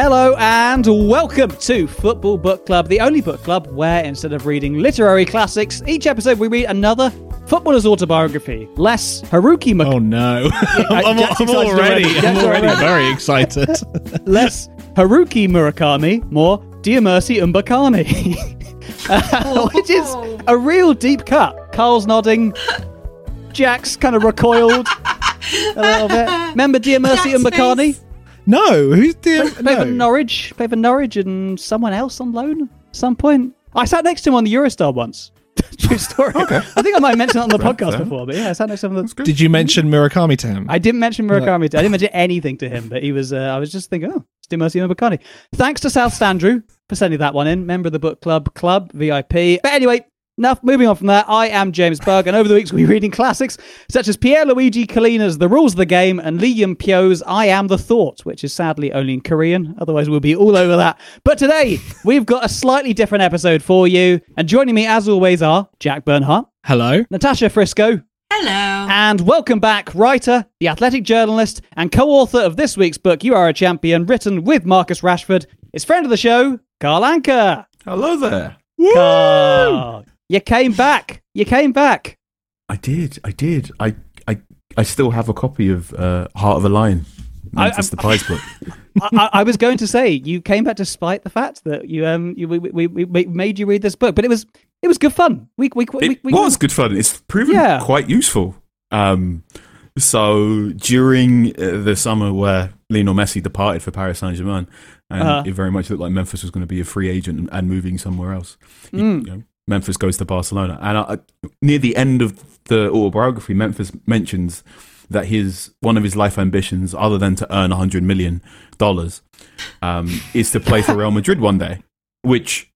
Hello and welcome to Football Book Club, the only book club where instead of reading literary classics, each episode we read another footballer's autobiography. Less Haruki Mak- Oh no! I- I'm, I'm already, already. I'm already already. very excited. less Haruki Murakami, more Dieumerci Mbokani. Uh, which is a real deep cut. Carl's nodding. Jack's kind of recoiled a little bit. Remember Dieumerci Jack's Mbokani? face. No, who's the Play for no? Norwich, play for Norwich, and someone else on loan at some point. I sat next to him on the Eurostar once. True story. I think I might mention it on the podcast fair. before, but yeah, I sat next to him. On the... Did you mention Murakami to him? I didn't mention Murakami. I didn't mention anything to him, but he was. Uh, I was just thinking, oh, it's Mercy Murakami. Thanks to South Standrew for sending that one in. Member of the book club, club VIP. But anyway. Enough. Moving on from that, I am James Berg, and over the weeks we'll be reading classics such as Pierluigi Collina's The Rules of the Game and Lee Young-pyo's I Am the Thought, which is sadly only in Korean. Otherwise, we'll be all over that. But today, we've got a slightly different episode for you. And joining me, as always, are Jack Bernhardt, Hello. Natasha Frisco, Hello. and welcome back, writer, the athletic journalist, and co author of this week's book, You Are a Champion, written with Marcus Rashford, is friend of the show, Carl Anka. Hello there. Carl, you came back. You came back. I did. I did. I I I still have a copy of uh, Heart of a Lion. I- Memphis Depay's book. I, I, I was going to say you came back despite the fact that you um you, we, we, we made you read this book, but it was it was good fun. We we we, It we, was good fun. It's proven Yeah. quite useful. Um, so during uh, the summer where Lionel Messi departed for Paris Saint Germain, and Uh-huh. it very much looked like Memphis was going to be a free agent and, and moving somewhere else. You- Mm. you know, Memphis goes to Barcelona, and I, near the end of the autobiography, Memphis mentions that his one of his life ambitions, other than to earn hundred million dollars, um, is to play for Real Madrid one day. Which,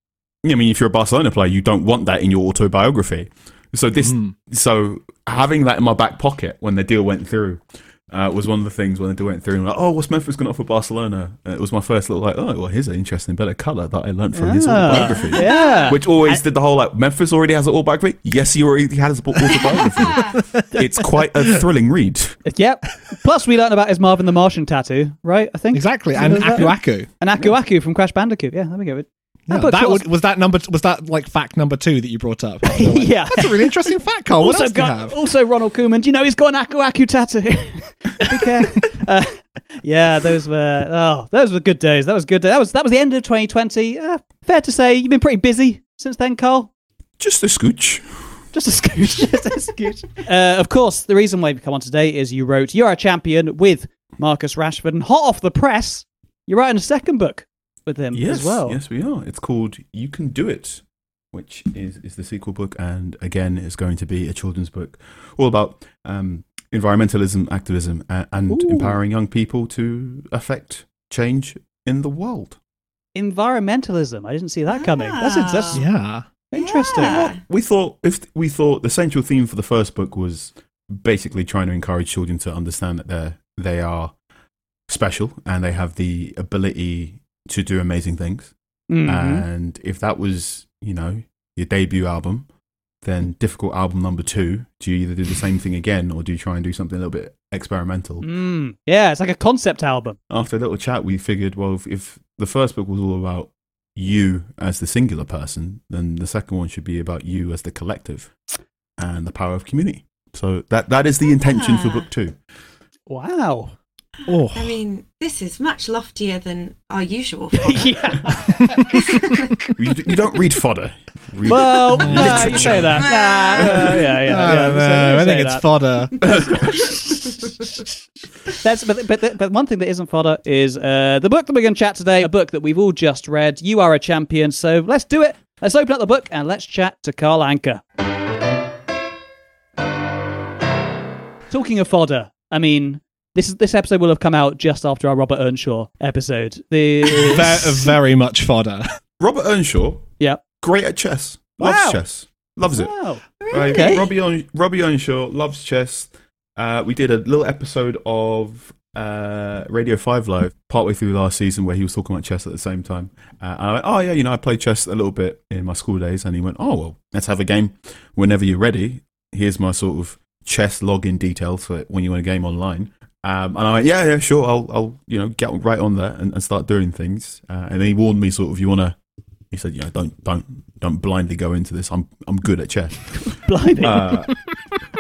I mean, if you're a Barcelona player, you don't want that in your autobiography. So this, so having that in my back pocket when the deal went through. Uh, was one of the things when they went through. And like, oh, what's Memphis going to offer Barcelona? Uh, it was my first little like, oh, well, here's an interesting bit of color that I learned from his Ah, autobiography. yeah. Which always did the whole like Memphis already has an autobiography. Yes, he already has an autobiography. it's quite a thrilling read. Yep. Plus, we learned about his Marvin the Martian tattoo, right? I think Exactly, Something and like Aku that. Aku. and Aku Aku from Crash Bandicoot. Yeah, there we go. Yeah, book's that was, was that number. Was that like fact number two that you brought up? yeah. That's a really interesting fact, Carl. What also, else do you got, have? also Ronald Koeman. Do you know he's got an Aku Aku tattoo? Big uh, yeah, those were oh, those were good days. That was good. That was that was the end of 2020. Uh, fair to say, you've been pretty busy since then, Carl. Just a scooch. Just a scooch. Just a scooch. Uh, of course, the reason why we've come on today is you wrote "You're a Champion" with Marcus Rashford, and hot off the press, you're writing a second book with him Yes, as well. yes, we are. It's called "You Can Do It," which is is the sequel book, and again, is going to be a children's book, all about um, environmentalism, activism, and, and Ooh. empowering young people to affect change in the world. Environmentalism. I didn't see that coming. That's Ah. that's Yeah. interesting. Yeah. We thought if we thought the central theme for the first book was basically trying to encourage children to understand that they they are special and they have the ability to do amazing things. Mhm. And if that was, you know, your debut album, then difficult album number two, do you either do the same thing again or do you try and do something a little bit experimental? Mm. Yeah, it's like a concept album. After a little chat, we figured, well, if, if the first book was all about you as the singular person, then the second one should be about you as the collective and the power of community. So that that is the intention for Ah. book two. Wow. Oh, I mean, this is much loftier than our usual. yeah. You, you don't read fodder. Read Well, no, you say that. Nah, uh, yeah, yeah, I yeah. don't say- I think say it's that. fodder. That's but, but but one thing that isn't fodder is uh, the book that we're going to chat today. A book that we've all just read. You are a champion. So let's do it. Let's open up the book and let's chat to Carl Anka. Talking of fodder, I mean, this is this episode will have come out just after our Robert Earnshaw episode. The Ve- very much fodder. Robert Earnshaw, yeah. great at chess. Loves Wow. chess. Loves it. Wow. Right. Okay. Robbie on Robbie Earnshaw loves chess. Uh, we did a little episode of uh, Radio Five Live partway through last season where he was talking about chess at the same time. Uh, and I went, "Oh yeah, you know, I played chess a little bit in my school days." And he went, "Oh well, let's have a game whenever you're ready. Here's my sort of chess login details for when you want a game online." Um, and I went, "Yeah, yeah, sure. I'll, I'll, you know, get right on there and, and start doing things." Uh, and then he warned me, sort of, "You want to." He said, "You know, don't, don't, don't blindly go into this. I'm, I'm good at chess." Blinding. Uh,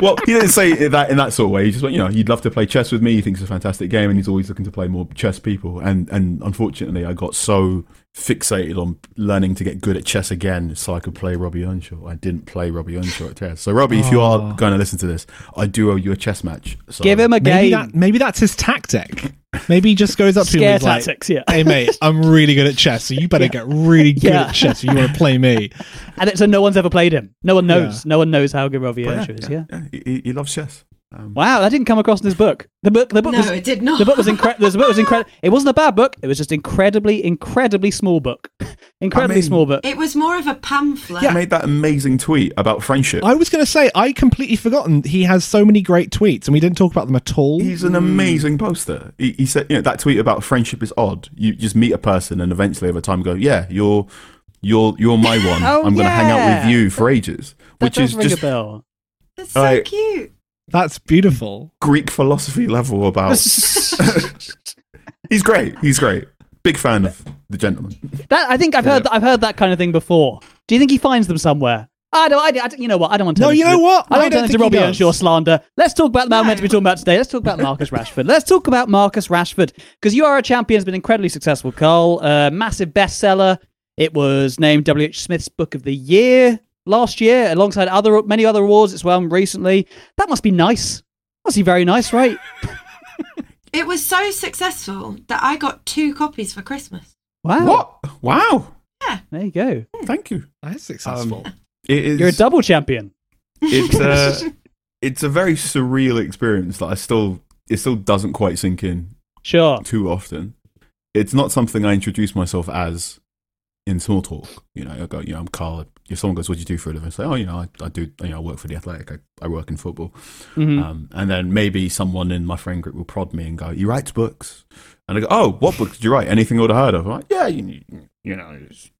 well, he didn't say that in that sort of way. He just went, you know, he'd love to play chess with me. He thinks it's a fantastic game, and he's always looking to play more chess people. And and unfortunately, I got so fixated on learning to get good at chess again, so I could play Robbie Earnshaw. I didn't play Robbie Earnshaw at chess. So, Robbie, if you Oh. are going to listen to this, I do owe you a chess match. So, Give him a Maybe game. that maybe that's his tactic. Maybe he just goes up to him and is like, tactics, yeah. "Hey mate, I'm really good at chess, so you better get really good Yeah. at chess. If you want to play me." And it's so no one's ever played him. No one knows. Yeah. No one knows how good Robbie But Earnshaw is. Yeah. He, he- he loves chess. Um, Wow, that didn't come across in this book. The book, the book no, was, it did not. the book was incredible. The book was incredible. It wasn't a bad book. It was just incredibly, incredibly small book. incredibly I mean- small book. It was more of a pamphlet. He made that amazing tweet about friendship. I was going to say I completely forgotten he has so many great tweets, and we didn't talk about them at all. He's an amazing poster. He, he said, you know, that tweet about friendship is odd. You just meet a person and eventually over time go, yeah, you're, you're, you're my one. Oh, I'm going to hang out with you for ages. That Which does is ring just a bell. It's so Like- cute. That's beautiful. Greek philosophy level about. he's great. He's great. Big fan of the gentleman. That I think I've heard. I've heard that kind of thing before. Do you think he finds them somewhere? I don't. I, don't- you know what? I don't want to. No, you into- know what? I don't I want to don't turn into think he Robbie. Earnshaw slander. Let's talk about the man we're meant to be talking about today. Let's talk about Marcus Rashford. Let's talk about Marcus Rashford because you are a champion. Has been incredibly successful, Carl. Uh, massive bestseller. It was named W. H. Smith's Book of the Year last year, alongside other many other awards. It's won recently. That must be nice. Must be very nice, right? It was so successful that I got two copies for Christmas. Wow. What? Wow. Yeah. There you go. Thank you. That's successful. Um, it is. You're a double champion. it's uh, a it's a very surreal experience that I still it still doesn't quite sink in Sure. too often. It's not something I introduce myself as in small talk. You know, I go, you know, I'm Carl. If someone goes, "What do you do for a living?" I say, "Oh, you know, I, I do. You know, I work for the Athletic. I, I work in football." Mhm. Um, and then maybe someone in my friend group will prod me and go, "You write books?" And I go, "Oh, what books did you write? Anything you would have heard of?" I'm like, "Yeah, you, you know, just,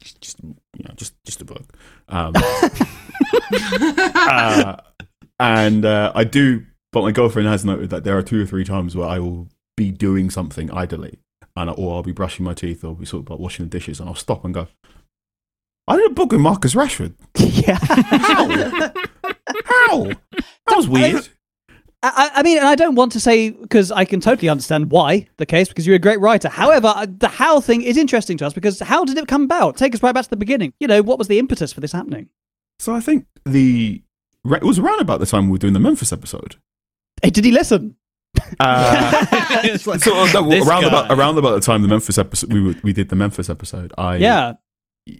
just, just you know, just just a book." Um, uh, and uh, I do, but my girlfriend has noted that there are two or three times where I will be doing something idly, and or I'll be brushing my teeth, or be sort of like washing the dishes, and I'll stop and go, "I did a book with Marcus Rashford. yeah. How? How? That was weird." I, I mean, and I don't want to say because I can totally understand why the case because you're a great writer. However, uh, the how thing is interesting to us because how did it come about? Take us right back to the beginning. You know, what was the impetus for this happening? So I think the it was around about the time we were doing the Memphis episode. Hey, did he listen? Uh, It's like, so uh, no, around guy. about around about the time the Memphis episode we were, we did the Memphis episode. I yeah,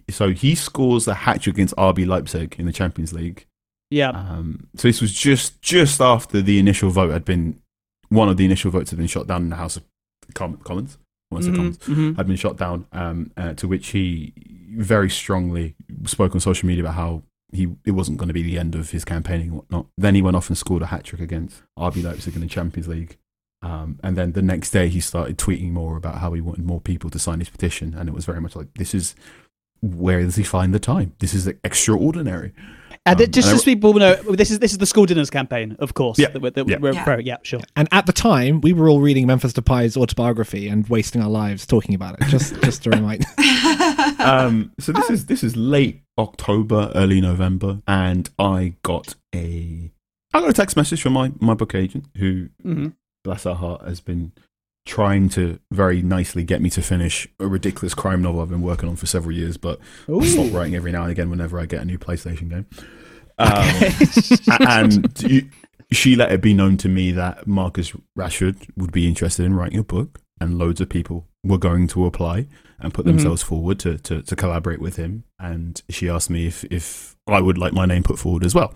So he scores the hat trick against RB Leipzig in the Champions League. yeah, Um, so this was just just after the initial vote had been one of the initial votes had been shot down in the House of Com- Commons. Mhm, Commons mhm. had been shot down. Um, uh, to which he very strongly spoke on social media about how he it wasn't going to be the end of his campaigning and whatnot. Then he went off and scored a hat trick against RB Leipzig in the Champions League. Um, and then the next day he started tweeting more about how he wanted more people to sign his petition, and it was very much like this is where does he find the time? This is extraordinary. And Um, just and I- as people know, this is this is the school dinners campaign, of course. Yeah, that we're- that yeah. we're- Yeah. yeah, sure. And at the time, we were all reading Memphis Depay's autobiography and wasting our lives talking about it. Just, just to remind. um, so this is this is late October, early November, and I got a I got a text message from my my book agent who, hmm bless her heart, has been trying to very nicely get me to finish a ridiculous crime novel I've been working on for several years, but I stop writing every now and again whenever I get a new PlayStation game. Um, and you, she let it be known to me that Marcus Rashford would be interested in writing a book, and loads of people were going to apply and put Mhm. themselves forward to, to, to collaborate with him. And she asked me if, if I would like my name put forward as well.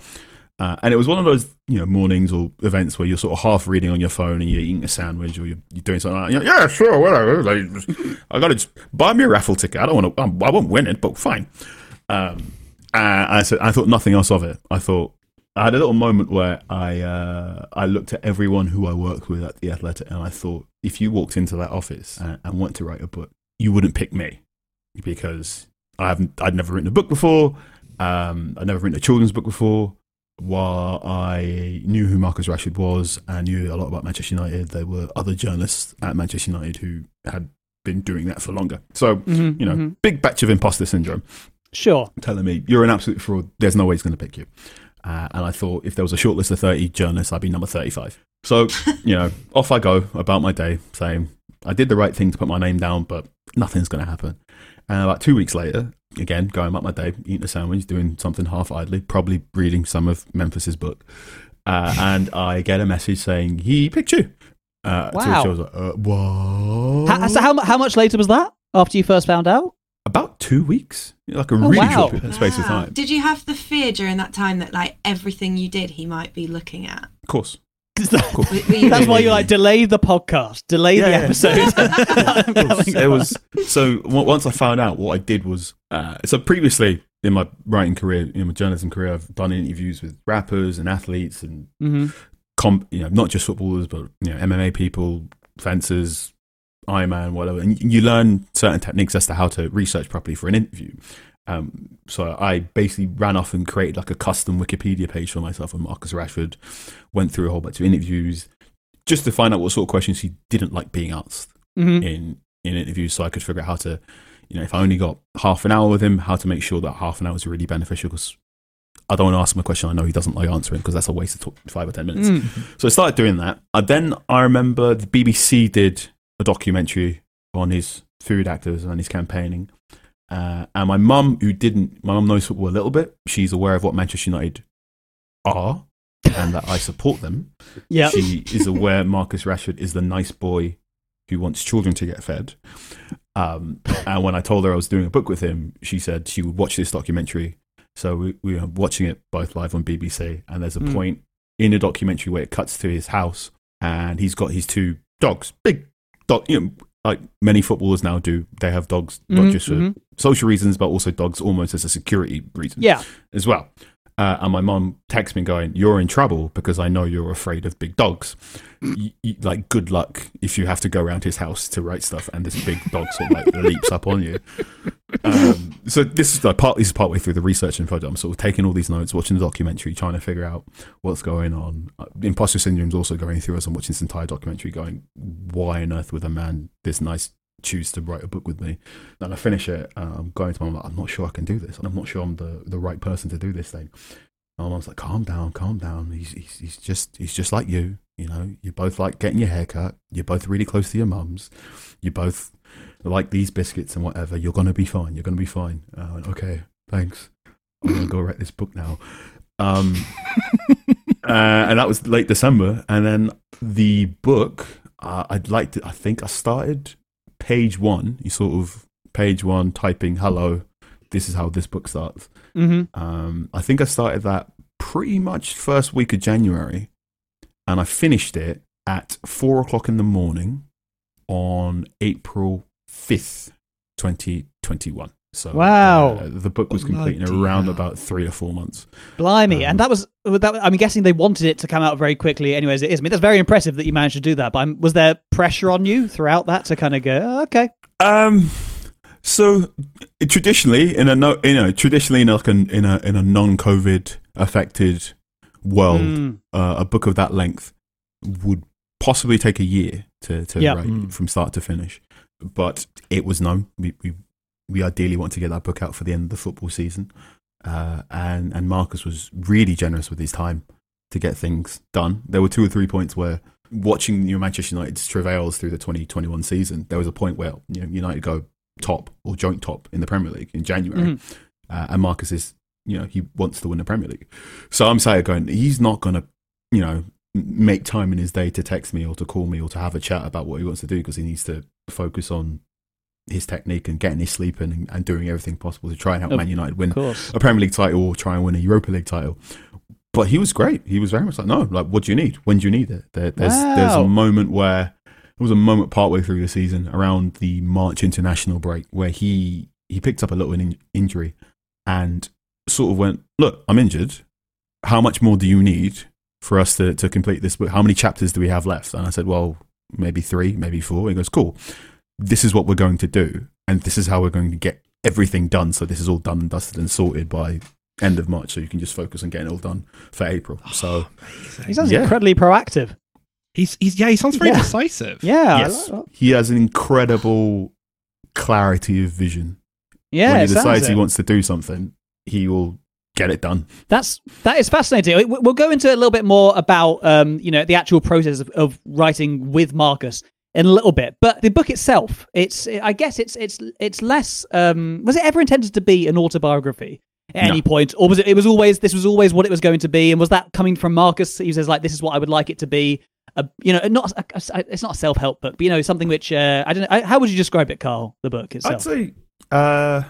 Uh, and it was one of those you know mornings or events where you're sort of half reading on your phone and you're eating a sandwich or you're, you're doing something like yeah sure whatever like, I got to buy me a raffle ticket I don't want to I won't win it but fine um, I said I thought nothing else of it. I thought I had a little moment where I uh, I looked at everyone who I worked with at the Athletic, and I thought if you walked into that office and, and want to write a book, you wouldn't pick me because I haven't I'd never written a book before. Um, I'd never written a children's book before. While I knew who Marcus Rashford was and knew a lot about Manchester United, there were other journalists at Manchester United who had been doing that for longer. So Mhm, you know, mhm. big batch of imposter syndrome Sure. telling me you're an absolute fraud. There's no way he's going to pick you. Uh, and I thought if there was a short list of 30 journalists, I'd be number 35. So, you know, off I go about my day saying I did the right thing to put my name down, but nothing's going to happen. And about two weeks later, again, going about my day, eating a sandwich, doing something half idly, probably reading some of Memphis's book. Uh, and I get a message saying he picked you. Uh, to which Wow. I was like, uh, what? How, so how, how much later was that after you first found out? about two weeks, like a Oh, really wow. short space of time. Did you have the fear during that time that like everything you did he might be looking at? Of course. Were- were That's why you're like delay the podcast, delay the Yeah, yeah. episode. I'm it was so w- once I found out what I did was uh, so previously in my writing career, in my journalism career, I've done interviews with rappers and athletes and Mhm. comp, you know, not just footballers, but you know, MMA people, fencers, Ironman, whatever. And you learn certain techniques as to how to research properly for an interview. Um, so I basically ran off and created like a custom Wikipedia page for myself and Marcus Rashford. Went through a whole bunch of interviews just to find out what sort of questions he didn't like being asked Mhm. in in interviews, so I could figure out how to, you know, if I only got half an hour with him, how to make sure that half an hour is really beneficial. Because I don't want to ask him a question I know he doesn't like answering because that's a waste of five or ten minutes. Mm. So I started doing that. And then I remember the BBC did a documentary on his food actors and his campaigning. Uh, and my mum, who didn't, my mum knows football a little bit. She's aware of what Manchester United are and that I support them. Yeah. She is aware Marcus Rashford is the nice boy who wants children to get fed. Um, and when I told her I was doing a book with him, she said she would watch this documentary. So we, we were watching it both live on BBC. And there's a Mm. point in the documentary where it cuts to his house and he's got his two dogs, big dog, you know, like many footballers now do. They have dogs, not Mhm, just for mhm. social reasons, but also dogs almost as a security reason Yeah. as well. Uh, and my mum texts me going, "You're in trouble because I know you're afraid of big dogs. Like, good luck if you have to go around his house to write stuff, and this big dog sort of like leaps up on you." Um, so this is like part. This is partway through the research project. I'm sort of taking all these notes, watching the documentary, trying to figure out what's going on. Uh, imposter syndrome is also going through as I'm watching this entire documentary, going, "Why on earth would a man this nice choose to write a book with me?" And I finish it. I'm going to my mum like, I'm not sure I can do this. I'm not sure I'm the, the right person to do this thing. My mum's like, calm down, calm down. He's, he's, he's just he's just like you. You know, you both like getting your hair cut. You're both really close to your mums. You both like these biscuits and whatever. You're gonna be fine. You're gonna be fine. Uh, went, okay, thanks. I'm gonna go write this book now. Um, uh, and that was late December. And then the book, uh, I'd like to. I think I started page one. You sort of page one typing hello. This is how this book starts. hmm Um, I think I started that pretty much first week of January, and I finished it at four o'clock in the morning on April fifth, twenty twenty one. So Wow. uh, the book was complete in around hell. about three or four months. Blimey, Um, and that was that. I'm guessing they wanted it to come out very quickly. Anyways, it is. I mean, that's very impressive that you managed to do that. But um, was there pressure on you throughout that to kind of go, oh, okay? Um, So traditionally, in a no, you know, traditionally in like an, in a in a non-COVID affected world, Mm. uh, a book of that length would possibly take a year to to Yeah. write Mm. from start to finish. But it was known we we, we ideally want to get that book out for the end of the football season, uh, and and Marcus was really generous with his time to get things done. There were two or three points where watching you know, Manchester United's travails through the 2021 season, there was a point where you know, United go top or joint top in the Premier League in January, Mhm. uh, and Marcus is you know he wants to win the Premier League. So I'm saying going, he's not going to you know make time in his day to text me or to call me or to have a chat about what he wants to do because he needs to focus on his technique and getting his sleep in and, and doing everything possible to try and help Of Man United win course. a Premier League title or try and win a Europa League title. But he was great. He was very much like, no, like, what do you need? When do you need it? There, there's there's a moment where there was a moment partway through the season around the March international break where he he picked up a little in, injury and sort of went, look, I'm injured. How much more do you need for us to, to complete this book? How many chapters do we have left? And I said, well, maybe three, maybe four. He goes, cool. This is what we're going to do, and this is how we're going to get everything done. So this is all done and dusted and sorted by end of March, so you can just focus on getting it all done for April. Oh, so He sounds Yeah. incredibly proactive. He's he's yeah. He sounds very Yeah. decisive. Yeah. Yes, like he has an incredible clarity of vision. Yeah. when he decides he wants to do something, he will get it done. That's that is fascinating. We- We'll go into a little bit more about um, you know the actual process of, of writing with Marcus in a little bit, but the book itself, it's I guess it's it's it's less. Um, was it ever intended to be an autobiography at any point, or was it? It was always this was always what it was going to be, and was that coming from Marcus? He says like this is what I would like it to be. A, you know, not a, a- it's not a self help book, but you know something which uh, I don't know. How would you describe it, Carl? The book itself. I'd say, uh,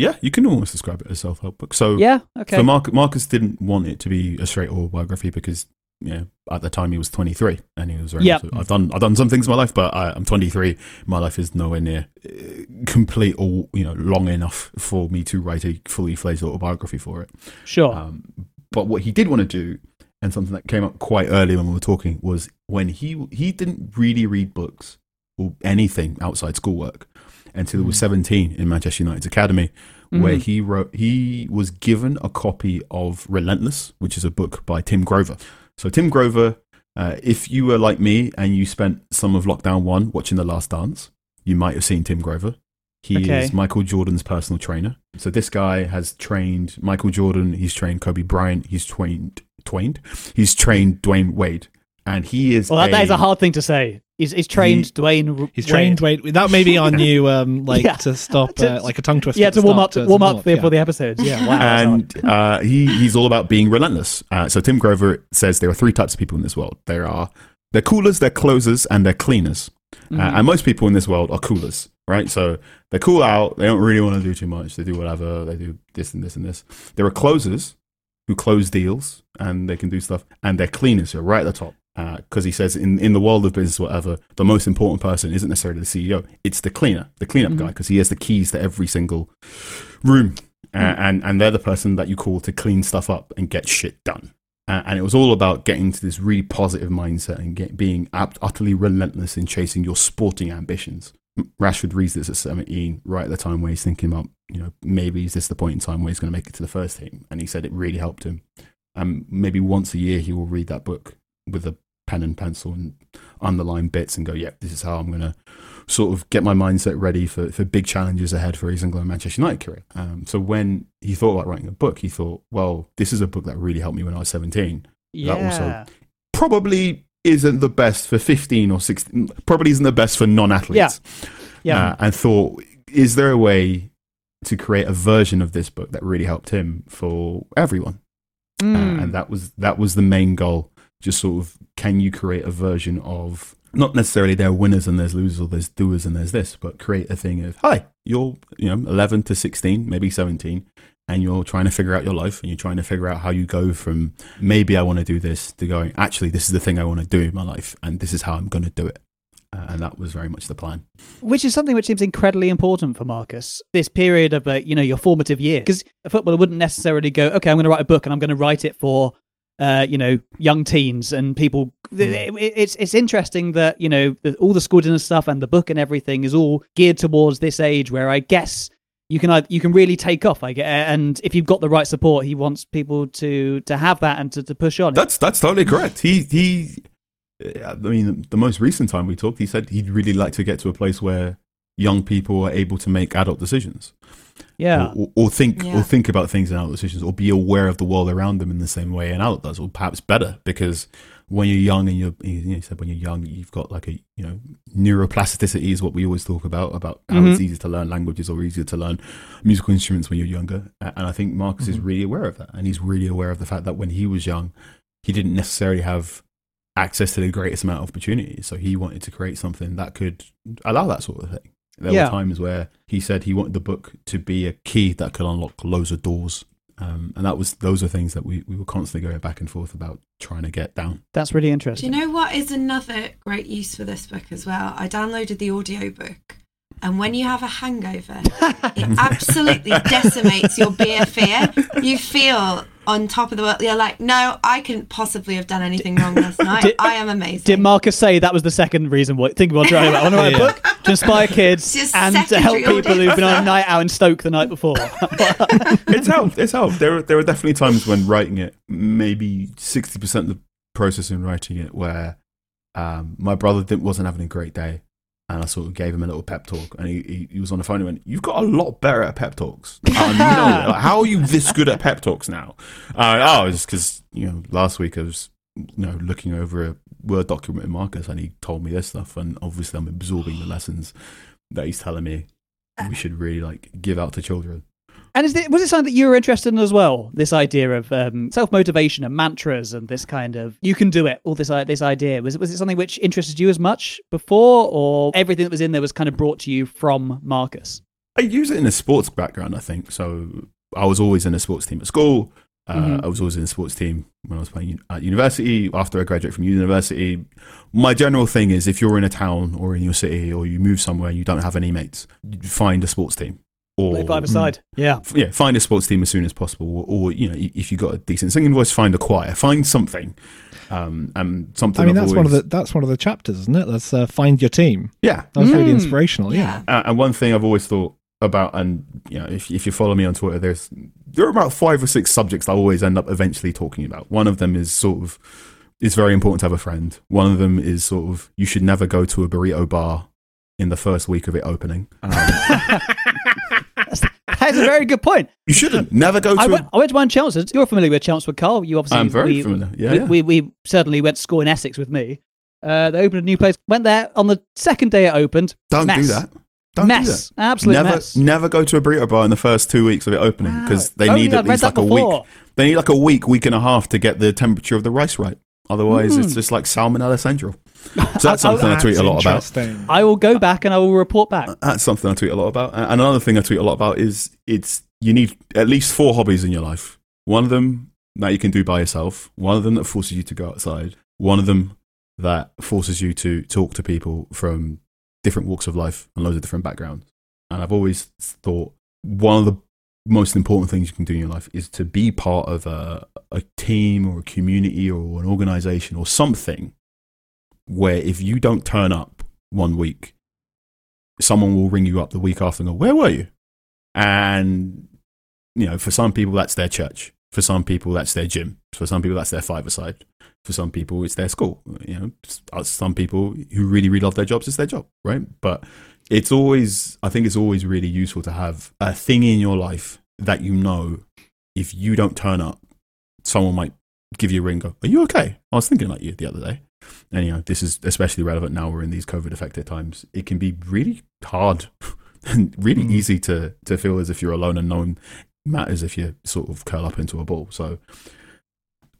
yeah, you can almost describe it as self help book. So yeah. Okay. So Marcus, Marcus didn't want it to be a straight autobiography because you know, at the time he was 23 and he was very Yep. I've done I've done some things in my life, but I, I'm 23. My life is nowhere near uh, complete or you know long enough for me to write a fully fledged autobiography for it. sure. Um, but what he did want to do, and something that came up quite early when we were talking, was when he he didn't really read books or anything outside schoolwork until he was 17 in Manchester United's academy, where Mhm. he wrote he was given a copy of Relentless, which is a book by Tim Grover. So Tim Grover, uh, if you were like me and you spent some of lockdown one watching The Last Dance, you might have seen Tim Grover. He Okay. is Michael Jordan's personal trainer. So this guy has trained Michael Jordan. He's trained Kobe Bryant. He's trained Twain. He's trained Dwayne Wade, and he is. well, that, that is a hard thing to say. He's, he's trained He- Dwayne. He's Wade. trained. Dwayne. that may be our new um like Yeah. to stop To- uh, like a tongue twister. Yeah, at to warm up, to to warm warm up for, yeah. for the episodes. Yeah, wow. and uh, he he's all about being relentless. Uh, so Tim Grover says there are three types of people in this world. There are they're coolers, they're closers, and they're cleaners. Uh, Mhm. and most people in this world are coolers, right? So they cool out. They don't really want to do too much. They do whatever. They do this and this and this. There are closers who close deals and they can do stuff, and they're cleaners who are right at the top. Because he says in, in the world of business, whatever, the most important person isn't necessarily the CEO; it's the cleaner, the cleanup guy, because he has the keys to every single room, uh, and and they're the person that you call to clean stuff up and get shit done. Uh, and it was all about getting to this really positive mindset and get, being ab- utterly relentless in chasing your sporting ambitions. Rashford reads this at 17, right at the time where he's thinking about, you know, maybe is this the point in time where he's going to make it to the first team? And he said it really helped him. And maybe once a year he will read that book with a pen and pencil and underline bits and go, yeah, this is how I'm going to sort of get my mindset ready for, for big challenges ahead for his England and Manchester United career. Um, so when he thought about writing a book, he thought, well, this is a book that really helped me when I was 17 yeah. that also- probably isn't the best for 15 or 16 probably isn't the best for non-athletes yeah. Uh, and thought is there a way to create a version of this book that really helped him for everyone Mm. uh, and that was that was the main goal just sort of can you create a version of not necessarily there are winners and there's losers or there's doers and there's this but create a thing of hi you're you know 11 to 16 maybe 17 and you're trying to figure out your life and you're trying to figure out how you go from maybe I want to do this to going actually this is the thing I want to do in my life and this is how I'm going to do it uh, and that was very much the plan which is something which seems incredibly important for Marcus. This period of uh, you know your formative year, because a footballer wouldn't necessarily go, okay, I'm going to write a book and I'm going to write it for uh, you know, young teens and people. it- It's it's interesting that you know the, all the school dinner stuff and the book and everything is all geared towards this age where I guess you can you can really take off. I get, and if you've got the right support, he wants people to to have that and to, to push on. That's that's totally correct. He he. I mean, the most recent time we talked, he said he'd really like to get to a place where young people are able to make adult decisions. Yeah, or, or think Yeah. or think about things in adult decisions or be aware of the world around them in the same way an adult does or perhaps better because when you're young and you're you, know, you said when you're young you've got like a you know neuroplasticity is what we always talk about about how it's mm-hmm. easier to learn languages or easier to learn musical instruments when you're younger. And I think Marcus is mm-hmm. really aware of that and he's really aware of the fact that when he was young he didn't necessarily have access to the greatest amount of opportunities. So he wanted to create something that could allow that sort of thing there Yeah. were times where he said he wanted the book to be a key that could unlock loads of doors. Um, and that was those are things that we, we were constantly going back and forth about trying to get down. that's really interesting. Do interesting. you know what is another great use for this book as well? I downloaded the audiobook. And when you have a hangover, it absolutely decimates your beer fear. You feel on top of the world. You're like, no, I couldn't possibly have done anything wrong last night. Did- I am amazing. Did Marcus say that was the second reason why? Think about writing about. I want to write a book to inspire kids Just and to help secondary people who've been on a night out in Stoke the night before. it's helped. It's helped. There, are- there are definitely times when writing it, maybe 60% of the process in writing it, where um, my brother didn't, wasn't having a great day. And I sort of gave him a little pep talk, and he, he, he was on the phone and went, "You've got a lot better at pep talks. Like, how are you this good at pep talks now?" Uh, oh, it's because you know last week I was you know looking over a word document in Marcus, and he told me this stuff, and obviously I'm absorbing the lessons that he's telling me we should really like give out to children. And is it, was it something that you were interested in as well? This idea of um, self motivation and mantras and this kind of you can do it. All this i- this idea was it was it something which interested you as much before, or everything that was in there was kind of brought to you from Marcus? I use it in a sports background, I think. So I was always in a sports team at school. Uh, Mhm. I was always in a sports team when I was playing at university. After I graduated from university, my general thing is if you're in a town or in your city or you move somewhere and you don't have any mates, you find a sports team. Or, Play by side. Yeah. Yeah, find a sports team as soon as possible, or, or you know, if you've got a decent singing voice, find a choir, find something, um, and something. I mean, I've that's one of the that's one of the chapters, isn't it? That's uh, find your team. yeah, That was really Mm. inspirational. Yeah. yeah. Uh, and one thing I've always thought about, and you know, if if you follow me on Twitter, there's there are about five or six subjects I always end up eventually talking about. One of them is sort of it's very important to have a friend. One of them is sort of you should never go to a burrito bar in the first week of it opening. Um, That's a very good point. you shouldn't never go to. I a- went, I went to one Chelmsford. You're familiar with Chelmsford, Carl. You obviously. I'm very we, familiar. Yeah, we, yeah. we, we certainly went to school in Essex with me. Uh, they opened a new place. Went there on the second day it opened. Don't mess. do that. Don't mess. do that. Absolute never, mess. never go to a burrito bar in the first two weeks of it opening because they Oh, need at I've read least like a before. week. They need like a week, week and a half to get the temperature of the rice right. Otherwise, Mm. it's just like salmonella central. So that's something I tweet a lot about. I will go back and I will report back. Uh, that's something I tweet a lot about. And another thing I tweet a lot about is it's you need at least four hobbies in your life. One of them that you can do by yourself. One of them that forces you to go outside. One of them that forces you to talk to people from different walks of life and loads of different backgrounds. And I've always thought one of the most important things you can do in your life is to be part of a, a team or a community or an organization or something where if you don't turn up one week, someone will ring you up the week after and go, Where were you? And, you know, for some people, that's their church. For some people, that's their gym. For some people, that's their five-a-side. For some people, it's their school. You know, uh, some people who really, really love their jobs, it's their job, right? But it's always, I think it's always really useful to have a thing in your life that you know if you don't turn up, someone might give you a ring, go, Are you okay? I was thinking about you the other day. And, you know, this is especially relevant now we're in these COVID affected times. It can be really hard and really Mm. easy to, to feel as if you're alone and no one matters if you sort of curl up into a ball. So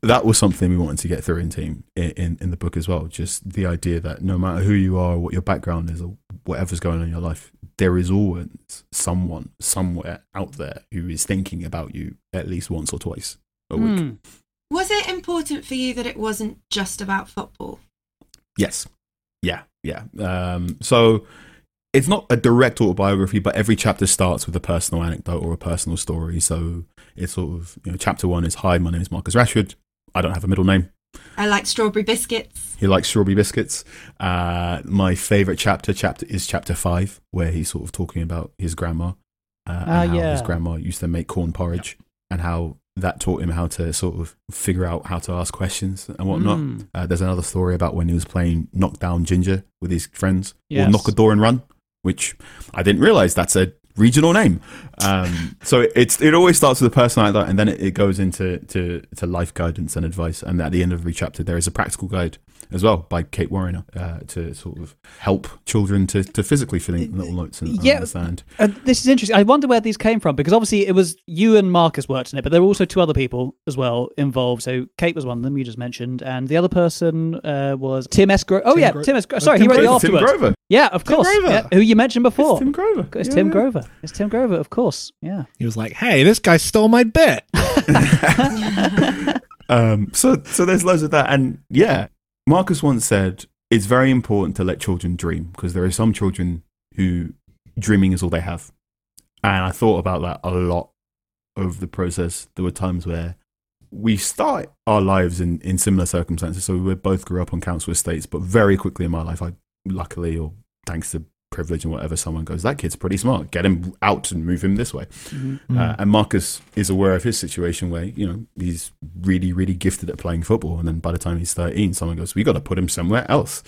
that was something we wanted to get through in team in, in, in the book as well. Just the idea that no matter who you are, what your background is, or whatever's going on in your life, there is always someone somewhere out there who is thinking about you at least once or twice a week. Hmm. Was it important for you that it wasn't just about football? Yes. Yeah. Yeah. Um, so it's not a direct autobiography, but every chapter starts with a personal anecdote or a personal story. So it's sort of, you know, chapter one is Hi, my name is Marcus Rashford. I don't have a middle name. I like strawberry biscuits. He likes strawberry biscuits. Uh, my favorite chapter chapter is chapter five, where he's sort of talking about his grandma uh, and how yeah. his grandma used to make corn porridge, and how that taught him how to sort of figure out how to ask questions and whatnot. Mm. Uh, there's another story about when he was playing Knockdown Ginger with his friends, Yes. or Knock a Door and Run, which I didn't realize that's a regional name. Um, so it, it's it always starts with a person like that, and then it, it goes into to, to life guidance and advice. And at the end of every chapter, there is a practical guide as well by Kate Warriner uh, to sort of help children to, to physically fill in little notes and, and Yeah. understand. Uh, this is interesting. I wonder where these came from because obviously it was you and Marcus worked on it, but there were also two other people as well involved. So Kate was one of them you just mentioned, and the other person uh, was Tim S. Gro- oh Tim yeah, Gro- Tim S. Gro- uh, Sorry, Tim he wrote it Grover. Tim. Grover. Yeah, of course. Grover. Yeah, who you mentioned before. It's Tim Grover. It's Yeah, Tim yeah. Grover. It's Tim Grover, of course. Yeah. He was like, "Hey, this guy stole my bit." Um, so so there's loads of that, and yeah, Marcus once said it's very important to let children dream because there are some children who dreaming is all they have, and I thought about that a lot over the process. There were times where we start our lives in in similar circumstances. So we both grew up on council estates, but very quickly in my life, I luckily or thanks to privilege and whatever, someone goes, "That kid's pretty smart. Get him out and move him this way." Uh, and Marcus is aware of his situation where, you know, he's really, really gifted at playing football. And then by the time he's 13, someone goes, we got to put him somewhere else.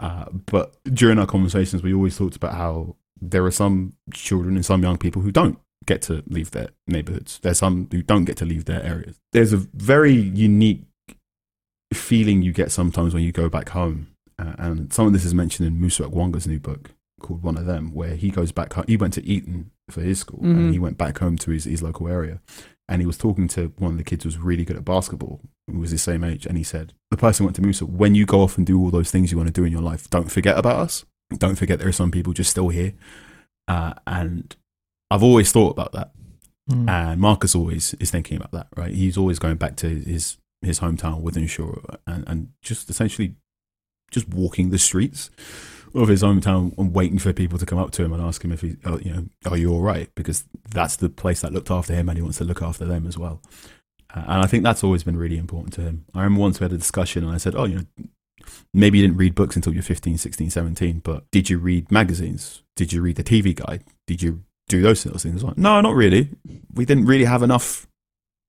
Uh, but during our conversations, we always talked about how there are some children and some young people who don't get to leave their neighborhoods. There's some who don't get to leave their areas. There's a very unique feeling you get sometimes when you go back home. Uh, and some of this is mentioned in Musa Okwonga's new book called One of Them, where he goes back home. He went to Eton for his school Mhm. and he went back home to his, his local area. And he was talking to one of the kids who was really good at basketball, who was his same age. And he said, The person went to Musa, when you go off and do all those things you want to do in your life, don't forget about us. Don't forget there are some people just still here. Uh, and I've always thought about that. Mm. And Marcus always is thinking about that, right? He's always going back to his his hometown Wythenshawe and, and just essentially just walking the streets of his hometown and waiting for people to come up to him and ask him if he, uh, you know, are you all right? Because that's the place that looked after him and he wants to look after them as well. Uh, and I think that's always been really important to him. I remember once we had a discussion and I said, oh, you know, maybe you didn't read books until you're 15, 16, 17, but did you read magazines? Did you read the TV guide? Did you do those sort of things? Like, no, not really. We didn't really have enough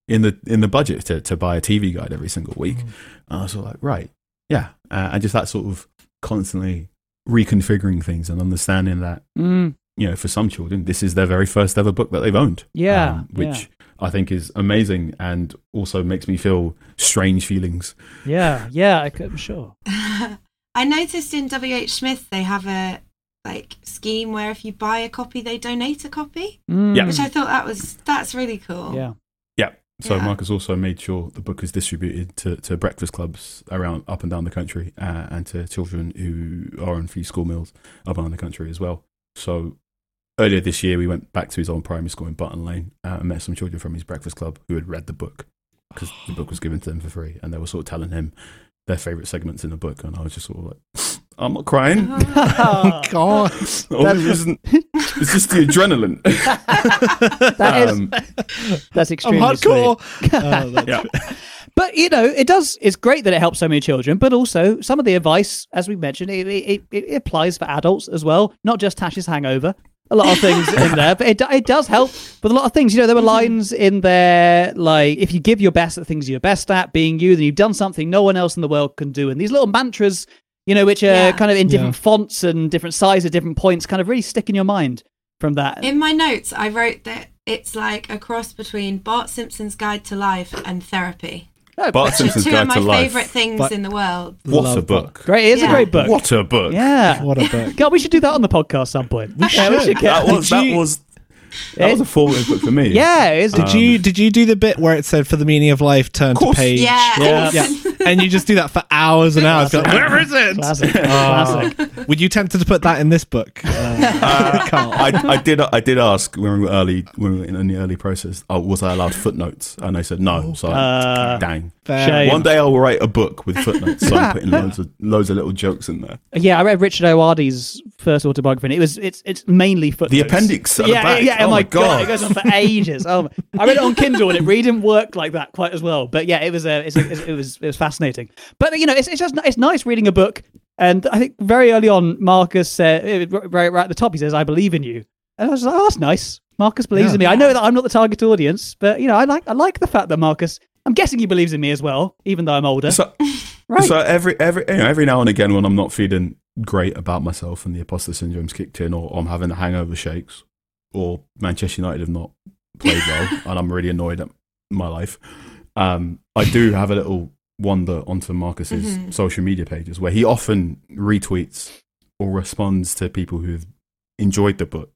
in the in the budget to, to buy a TV guide every single week. And I was sort of like, right, yeah, uh, and just that sort of constantly reconfiguring things and understanding that Mm, you know for some children this is their very first ever book that they've owned. yeah. um, which I think is amazing and also makes me feel strange feelings. yeah. Yeah. I could, I'm sure. I noticed in WH Smith they have a like scheme where if you buy a copy, they donate a copy, Mm, Yeah. which I thought that was that's really cool. Yeah. So Yeah. Marcus also made sure the book is distributed to, to breakfast clubs around up and down the country uh, and to children who are on free school meals up and down the country as well. So earlier this year, we went back to his old primary school in Button Lane uh, and met some children from his breakfast club who had read the book because the book was given to them for free, and they were sort of telling him their favorite segments in the book, and I was just sort of like, I'm not crying. Oh God! Oh, it isn't- it's just the adrenaline. That is Um, that's I'm hardcore. sweet. Oh, that's- yeah. But you know, it does. It's great that it helps so many children, but also some of the advice, as we mentioned, it, it, it, it applies for adults as well, not just Tash's hangover. A lot of things in there, but it it does help with a lot of things. You know, there were lines in there like, "If you give your best at things you're best at, being you, then you've done something no one else in the world can do." And these little mantras, you know, which are Yeah. kind of in different Yeah. fonts and different sizes at different points, kind of really stick in your mind from that. In my notes, I wrote that it's like a cross between Bart Simpson's Guide to Life and therapy. Oh, Bart Which are Simpson's two Guide of my to Life. favourite things But- in the world. What a Love book. great! It is a great book. What a book. Yeah. What a book. God, we should do that on the podcast some point. yeah, we should. should get That was that was that was a formative book for me. Yeah, it is. Did you did you do the bit where it said for the meaning of life turn to page? Yeah. Yeah. Yeah. And you just do that for hours and hours. Go, Where is it? Classic. Oh. Classic. Were you tempted to put that in this book? Uh, Carl? I, I did I did ask when we were early when we were in the early process. Oh, was I allowed footnotes? And they said no. So Uh, dang. Shame. One day I'll write a book with footnotes. So I'm putting loads of loads of little jokes in there. Yeah, I read Richard Ayoade's first autobiography. And it was it's it's mainly footnotes. The appendix at the yeah, back. yeah. Oh my my God. it goes on for ages. Oh, my- I read it on Kindle and it really didn't work like that quite as well. But yeah, it was uh, it's, it's, it was it was fascinating. But you know, it's it's just it's nice reading a book. And I think very early on, Marcus said right, right at the top, he says, "I believe in you," and I was like, "Oh, that's nice." Marcus believes Yeah. in me. I know that I'm not the target audience, but you know, I like I like the fact that Marcus. I'm guessing he believes in me as well, even though I'm older. So, right? so every every you know, every now and again when I'm not feeling great about myself and the imposter syndrome's kicked in, or I'm having a hangover shakes, or Manchester United have not played well, and I'm really annoyed at my life, um, I do have a little wander onto Marcus's Mhm. social media pages where he often retweets or responds to people who've enjoyed the book,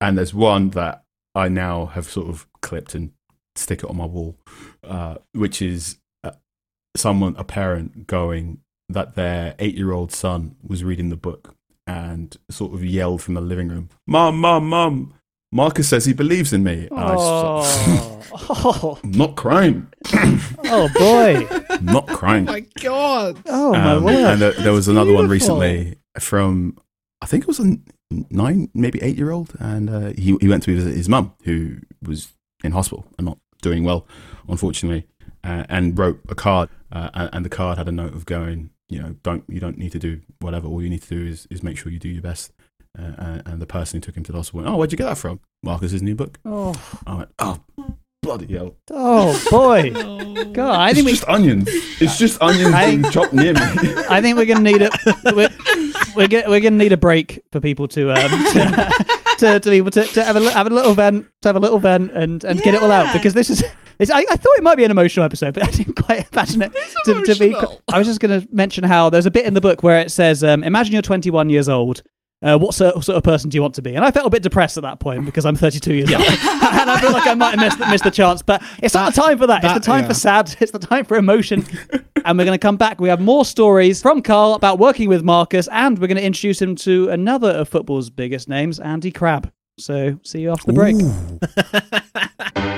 and there's one that I now have sort of clipped and stick it on my wall, uh, which is uh, someone, a parent, going that their eight-year-old son was reading the book and sort of yelled from the living room, "Mom, mom, mom!" Marcus says he believes in me. And I just, oh, oh, I'm not crying. oh boy! Not crying. Oh my god. Oh my Um, word! and there, there was another one recently from I think it was a nine, maybe eight year old, and uh, he he went to visit his mum who was in hospital and not doing well, unfortunately, uh, and wrote a card, uh, and, and the card had a note of going, you know, don't you don't need to do whatever. All you need to do is is make sure you do your best. Uh, and, and the person who took him to the hospital went, oh, where'd you get that from? Marcus's new book. oh, I went, oh, bloody hell! oh boy! God, I It's think we, just onions. It's just onions I- being chopped near me. I think we're gonna need a we're, we're, get, we're gonna need a break for people to um to, to, to be able to, to have a have a little vent to have a little vent and and get it all out because this is. It's, I, I thought it might be an emotional episode, but I didn't quite imagine it to, to be. emotional. I was just going to mention how there's a bit in the book where it says, um, "Imagine you're 21 years old. Uh, what sort, of person do you want to be?" And I felt a bit depressed at that point because I'm 32 years old, and I feel like I might have missed, missed the chance. But it's not the time for that. that- it's the time yeah. for sad. It's the time for emotion. and we're going to come back. We have more stories from Carl about working with Marcus, and we're going to introduce him to another of football's biggest names, Andy Crabb. So see you after the break.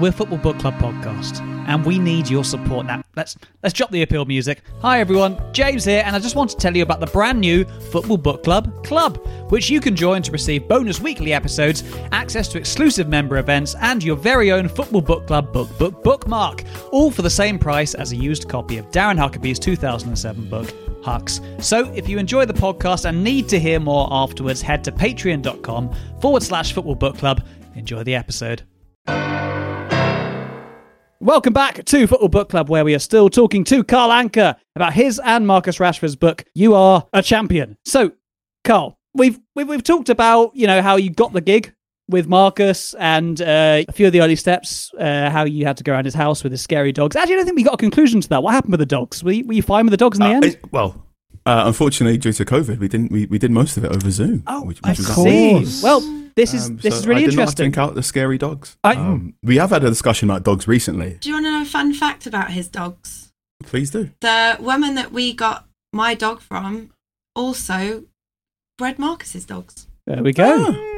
we're Football Book Club podcast, and we need your support now. Let's let's drop the appeal music. Hi everyone, James here, and I just want to tell you about the brand new Football Book Club Club, which you can join to receive bonus weekly episodes, access to exclusive member events, and your very own Football Book Club book book bookmark, all for the same price as a used copy of Darren Huckerby's 2007 book. Hucks. So, if you enjoy the podcast and need to hear more afterwards, head to patreon.com forward slash football book club. Enjoy the episode. Welcome back to Football Book Club, where we are still talking to Carl Anka about his and Marcus Rashford's book, You Are a Champion. So, Carl, we've, we've, we've talked about, you know, how you got the gig with Marcus and uh, a few of the early steps, uh, how you had to go around his house with his scary dogs. Actually, I don't think we got a conclusion to that. What happened with the dogs? Were you, were you fine with the dogs in the Uh, end? it- well, uh, unfortunately, due to COVID, we didn't. We, we did most of it over Zoom. Oh, which, I which was see. course. Well, this is Um, this so is really I did interesting. Not think out the scary dogs. I- um, we have had a discussion about dogs recently. Do you want to know a fun fact about his dogs? Please do. The woman that we got my dog from also bred Marcus's dogs. There we go. Ah.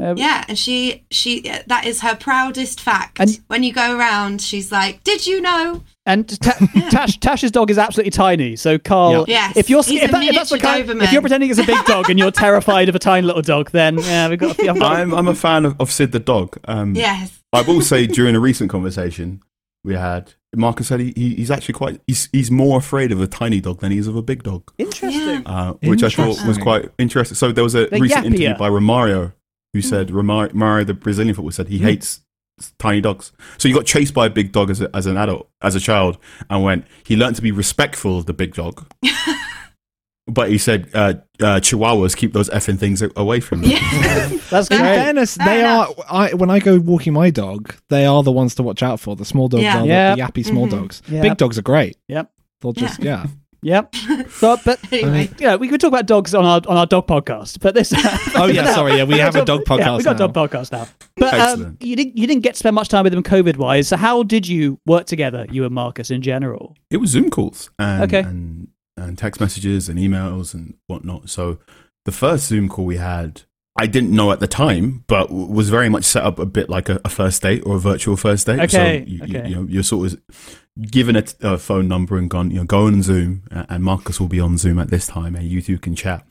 Uh, Yeah, and she she that is her proudest fact. And- when you go around, she's like, "Did you know?" And Ta- Tash, Tash's dog is absolutely tiny. So Carl, Yes, if you're if, that, if that's the kind, Doberman. if you're pretending it's a big dog and you're terrified of a tiny little dog, then yeah, we've got. I've got I'm I'm a fan of, of Sid the dog. Um, Yes. I will say during a recent conversation we had, Marcus said he, he he's actually quite he's he's more afraid of a tiny dog than he is of a big dog, interesting. uh, which I thought was quite interesting. So there was a The recent interview by Romario who said Romario, Romario the Brazilian footballer said he Hmm. hates tiny dogs. So he got chased by a big dog as a, as an adult, as a child, and went he learned to be respectful of the big dog. But he said uh, uh, Chihuahuas keep those effing things away from them. That's In great. fairness, Fair they enough. are. I, when I go walking my dog, they are the ones to watch out for. The small dogs Yeah. are the- the, yappy small Mhm. dogs. Yeah. Big dogs are great. Yep. They'll just yeah. Yep. But but Anyway. you know, we could talk about dogs on our on our dog podcast. But this. Oh, yeah, sorry, yeah, we have a dog Yeah, we podcast got a dog now. podcast now. But um, you didn't you didn't get to spend much time with them COVID wise. So how did you work together, you and Marcus in general? It was Zoom calls and, Okay. and and text messages and emails and whatnot. So the first Zoom call we had, I didn't know at the time, but was very much set up a bit like a, a first date or a virtual first date. Okay, So you, okay. You, you know, you're sort of given a, t- a phone number and gone, you know, go on Zoom, uh, and Marcus will be on Zoom at this time, and you two can chat.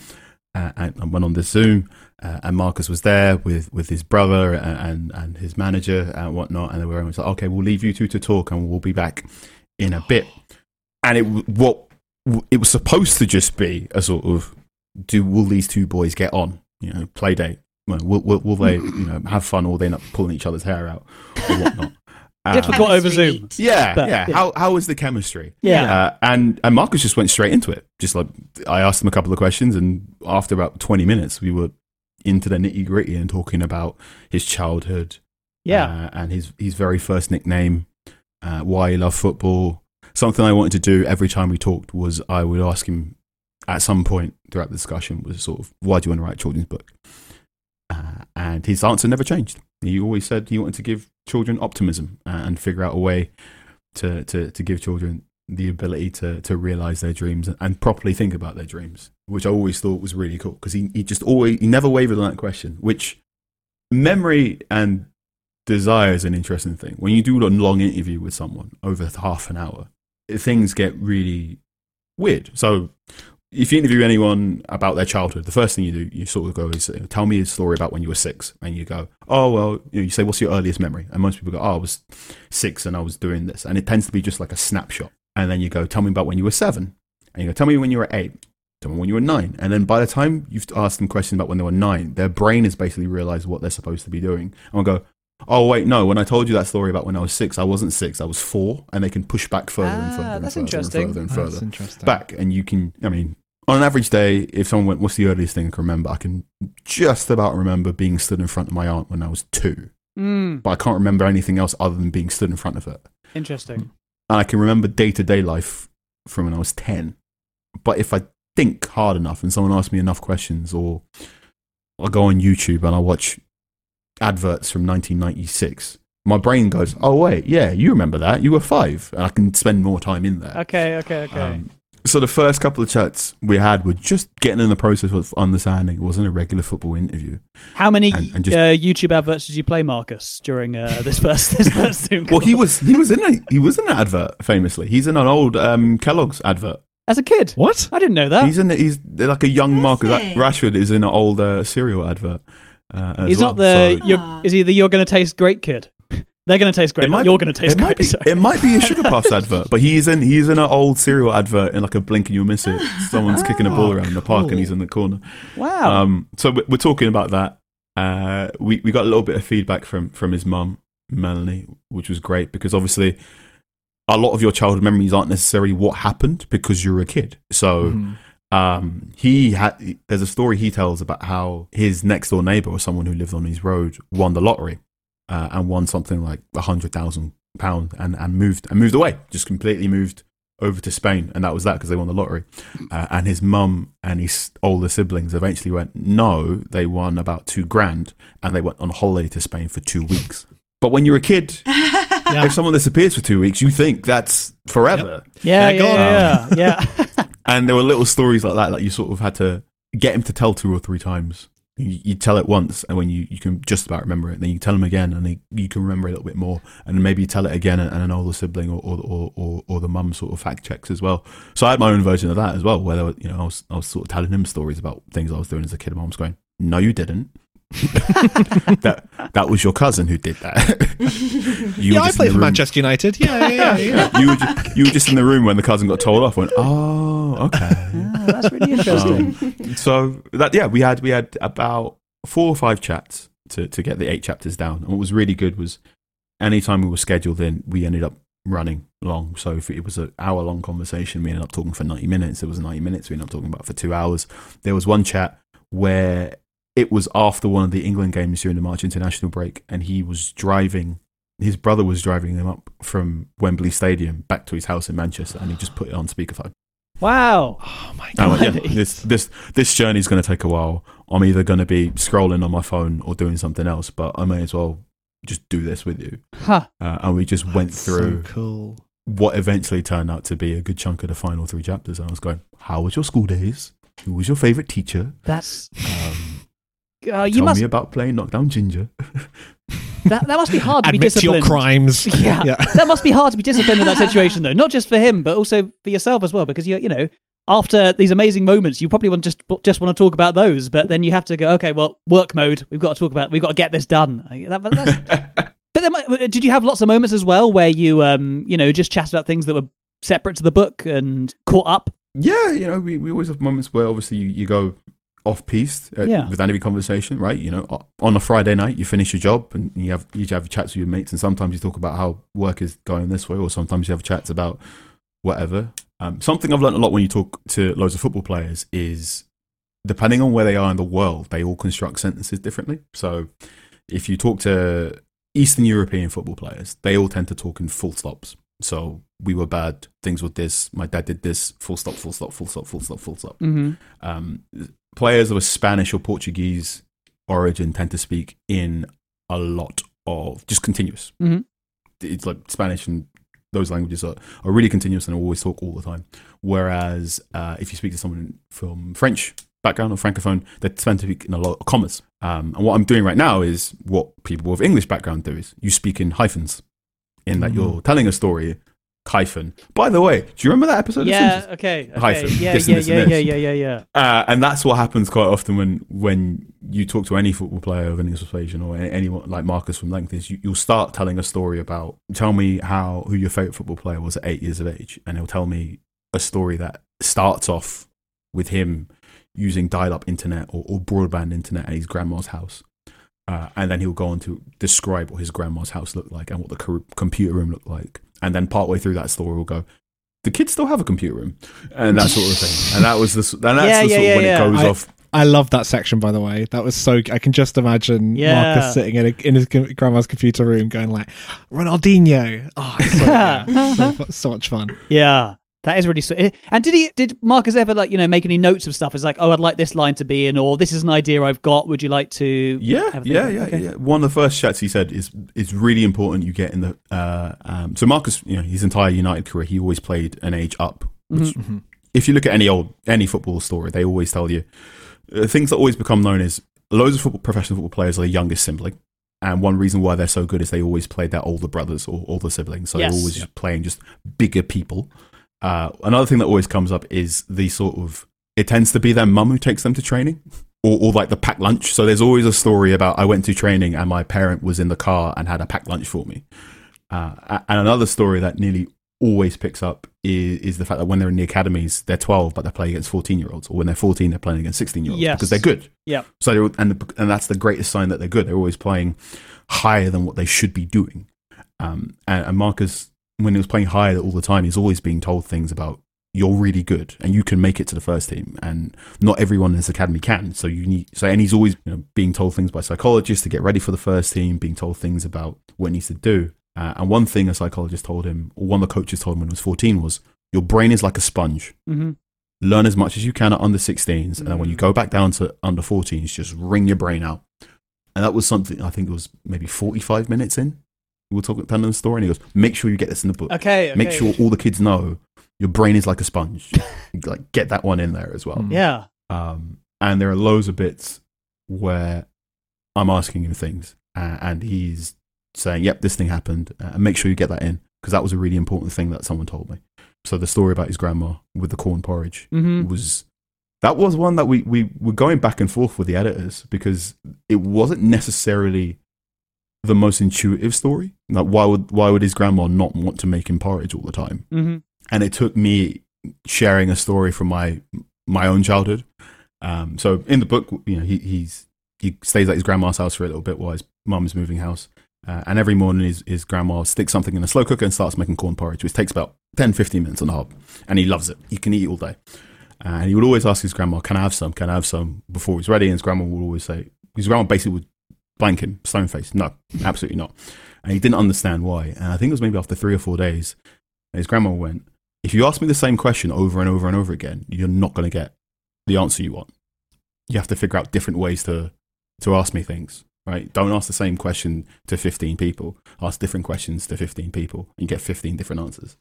Uh, and I went on the Zoom, uh, and Marcus was there with, with his brother and, and, and his manager and whatnot, and they were like, okay, we'll leave you two to talk, and we'll be back in a bit. And it what it was supposed to just be a sort of do will these two boys get on? You know, play date. Will, will, will they, you know, have fun, or they end up pulling each other's hair out or whatnot? Difficult Uh, over Chemistry Zoom. yeah, But, yeah. yeah. How how was the chemistry? Yeah. Uh, and and Marcus just went straight into it. Just like I asked him a couple of questions, and after about twenty minutes, we were into the nitty gritty and talking about his childhood, Yeah. uh, and his his very first nickname, uh, why he loved football. Something I wanted to do every time we talked was I would ask him at some point throughout the discussion was sort of why do you want to write a children's book, uh, and his answer never changed. He always said he wanted to give children optimism uh, and figure out a way to, to, to give children the ability to, to realize their dreams and, properly think about their dreams, which I always thought was really cool because he, he just always, he never wavered on that question, which memory and desire is an interesting thing. When you do a long interview with someone over half an hour, things get really weird. So if you interview anyone about their childhood, the first thing you do, you sort of go is, tell me a story about when you were six. And you go, oh, well, you, know, you say, what's your earliest memory? And most people go, oh, I was six and I was doing this. And it tends to be just like a snapshot. And then you go, tell me about when you were seven. And you go, tell me when you were eight. Tell me when you were nine. And then by the time you've asked them questions about when they were nine, their brain has basically realized what they're supposed to be doing. And will go, oh, wait, no, when I told you that story about when I was six, I wasn't six, I was four. And they can push back further and Ah, further and that's further interesting. and further and further That's interesting. back and you can i mean on an average day if someone went what's the earliest thing i can remember i can just about remember being stood in front of my aunt when i was two Mm, but i can't remember anything else other than being stood in front of her interesting. and i can remember day-to-day life from when i was 10 but if i think hard enough and someone asks me enough questions or i go on youtube and i watch adverts from 1996 my brain goes, "Oh wait, yeah, you remember that? You were five, and I can spend more time in there." Okay, okay, okay. Um, so the first couple of chats we had were just getting in the process of understanding. It wasn't a regular football interview. How many and- and just- uh, YouTube adverts did you play, Marcus, during uh, this first this first Zoom Well, he was he was in a he was in an advert famously. He's in an old um, Kellogg's advert. as a kid. What? I didn't know that. He's in he's like a young Is Marcus he? Rashford is in an old uh, cereal advert. Uh, He's well. not the. So- You're, Ah. is he the "You're going to taste great" kid? They're going to taste great. It might- you're going to taste it great. might be, it might be a sugar puffs advert, but he's in he's in an old cereal advert in like a blink and you'll miss it. Someone's kicking a ball Oh, around in the park and he's in the corner. wow. Um, so we- we're talking about that. Uh, we we got a little bit of feedback from from his mum Melanie, which was great because obviously a lot of your childhood memories aren't necessarily what happened because you're a kid. So Mhm. um, he had there's a story he tells about how his next door neighbor or someone who lived on his road won the lottery uh, and won something like a hundred thousand pound and and moved and moved away, just completely moved over to Spain, and that was that because they won the lottery. Uh, and his mum and his older siblings eventually went, no, they won about two grand, and they went on holiday to Spain for two weeks. But when you're a kid, Yeah. if someone disappears for two weeks, you think that's forever. yeah, Yeah, yeah, yeah, yeah. yeah. And there were little stories like that that you sort of had to get him to tell two or three times. You, you tell it once, and when you, you can just about remember it, then you tell them again, and he, you can remember it a little bit more, and maybe you tell it again, and, and an older sibling or or, or, or or the mum sort of fact checks as well. So I had my own version of that as well, where there were, you know I was I was sort of telling him stories about things I was doing as a kid, and mum was going, "No, you didn't." that that was your cousin who did that. you yeah, I played for room- Manchester United. Yeah, yeah, yeah. yeah. you were, just, you were just in the room when the cousin got told off. Went, oh, okay. That's really interesting. Um, so that yeah, we had we had about four or five chats to to get the eight chapters down. And what was really good was anytime we were scheduled in, we ended up running long. So if it was an hour long conversation, we ended up talking for ninety minutes. It was ninety minutes. We ended up talking about for two hours. There was one chat where it was after one of the England games during the March international break, and he was driving. His brother was driving him up from Wembley Stadium back to his house in Manchester, and he just put it on speakerphone. Wow. Oh my I went, god. yeah, this this this journey's going to take a while. I'm either going to be scrolling on my phone or doing something else, but I may as well just do this with you. Huh. Uh, and we just went through So cool. what eventually turned out to be a good chunk of the final three chapters. And I was going, "How was your school days? Who was your favorite teacher? That's. Um, Uh, you tell must. me about playing knockdown ginger." That, that must be hard to be Admit to your crimes. Yeah. yeah. that must be hard to be disciplined in that situation, though. Not just for him, but also for yourself as well, because you, you know, after these amazing moments, you probably want just just want to talk about those, but then you have to go, okay, well, work mode. We've got to talk about. We've got to get this done. That- but that's- but then, uh, did you have lots of moments as well where you, um, you know, just chatted about things that were separate to the book and caught up? Yeah, you know, we, we always have moments where obviously you, you go off piste uh, Yeah. with any conversation, right? You know, on a Friday night, you finish your job and you have you have chats with your mates, and sometimes you talk about how work is going this way, or sometimes you have chats about whatever. Um, something I've learned a lot when you talk to loads of football players is depending on where they are in the world, they all construct sentences differently. So if you talk to Eastern European football players, they all tend to talk in full stops. So we were bad, things were this, my dad did this, full stop, full stop, full stop, full stop, full stop. Mm-hmm. Um, players of a Spanish or Portuguese origin tend to speak in a lot of just continuous. Mhm. It's like Spanish and those languages are, are really continuous and always talk all the time. Whereas uh, if you speak to someone from French background or francophone, they tend to speak in a lot of commas. Um, and what I'm doing right now is what people with English background do is you speak in hyphens, in that Mhm. you're telling a story, hyphen. By the way, do you remember that episode? of Yeah. Simpsons? Okay. okay. Hyphen. Yeah. This Yeah. and this Yeah. and Yeah. this. Yeah. Yeah. Yeah. Uh, and that's what happens quite often when when you talk to any football player of any persuasion or anyone like Marcus from Length is you, you'll start telling a story about tell me how who your favorite football player was at eight years of age, and he'll tell me a story that starts off with him using dial-up internet or, or broadband internet at his grandma's house. Uh, and then he'll go on to describe what his grandma's house looked like and what the co- computer room looked like. And then partway through that story, we'll go, "The kids still have a computer room," and that sort of thing. And that was the and that's Yeah, the yeah, sort yeah, of when yeah. it goes I- off. I love that section, by the way. That was so. I can just imagine Yeah. Marcus sitting in, a, in his grandma's computer room, going like, "Ronaldinho." Oh, so, yeah, so, so much fun. Yeah. That is really sweet. And did he? Did Marcus ever like you know make any notes of stuff? It's like, oh, I'd like this line to be in, or this is an idea I've got. Would you like to? Yeah, yeah, yeah, Okay. yeah. One of the first chats he said is it's really important you get in the. Uh, um, so Marcus, you know, his entire United career, he always played an age up. Which, Mhm. if you look at any old any football story, they always tell you uh, things that always become known as loads of football, professional football players are the youngest sibling. And one reason why they're so good is they always played their older brothers or older siblings. So Yes. they're always Yeah. playing just bigger people. Uh, another thing that always comes up is the sort of it tends to be their mum who takes them to training or, or like the packed lunch. So there's always a story about I went to training and my parent was in the car and had a packed lunch for me. Uh, and another story that nearly always picks up is, is the fact that when they're in the academies, they're 12, but they're playing against 14 year olds, or when they're 14, they're playing against 16 year olds Yes. because they're good. Yeah. So they're, and the, and that's the greatest sign that they're good. They're always playing higher than what they should be doing. Um, and, and Marcus, when he was playing higher all the time, he's always being told things about you're really good and you can make it to the first team, and not everyone in this academy can. So you need so, and he's always you know, being told things by psychologists to get ready for the first team, being told things about what he needs to do. Uh, and one thing a psychologist told him, or one of the coaches told him when he was 14, was your brain is like a sponge. Hmm learn as much as you can at under 16s and then when you go back down to under 14s just wring your brain out. And that was something i think it was maybe 45 minutes in we were talking telling the story and he goes make sure you get this in the book Okay, make sure all the kids know your brain is like a sponge like get that one in there as well Mm. Yeah. um, and there are loads of bits where I'm asking him things, uh, and he's saying, "Yep, this thing happened," uh, and make sure you get that in because that was a really important thing that someone told me. So the story about his grandma with the corn porridge hmm was that was one that we we were going back and forth with the editors because it wasn't necessarily the most intuitive story. Like why would why would his grandma not want to make him porridge all the time? hmm and it took me sharing a story from my my own childhood. Um, so in the book, you know, he he's he stays at his grandma's house for a little bit while his mum's moving house, uh, and every morning his his grandma sticks something in a slow cooker and starts making corn porridge, which takes about 10, 15 minutes on the hob, and he loves it. He can eat it all day, uh, and he would always ask his grandma, "Can I have some? Can I have some?" Before he's ready, and his grandma would always say, his grandma basically would blank him, stone face, no, absolutely not, and he didn't understand why. And I think it was maybe after three or four days, his grandma went, if you ask me the same question over and over and over again, you're not going to get the answer you want. You have to figure out different ways to to ask me things, right? Don't ask the same question to 15 people. Ask different questions to 15 people, and get 15 different answers.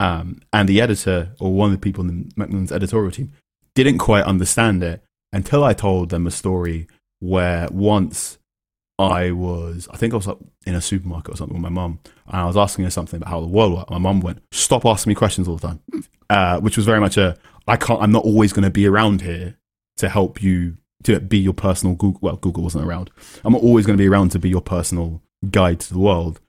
Um, and the editor, or one of the people in the Macmillan's editorial team, didn't quite understand it until I told them a story where once I was, I think I was like in a supermarket or something with my mum, and I was asking her something about how the world worked. My mum went, "Stop asking me questions all the time," uh, which was very much a, "I can't, I'm not always going to be around here to help you to be your personal Google." Well, Google wasn't around. I'm not always going to be around to be your personal guide to the world.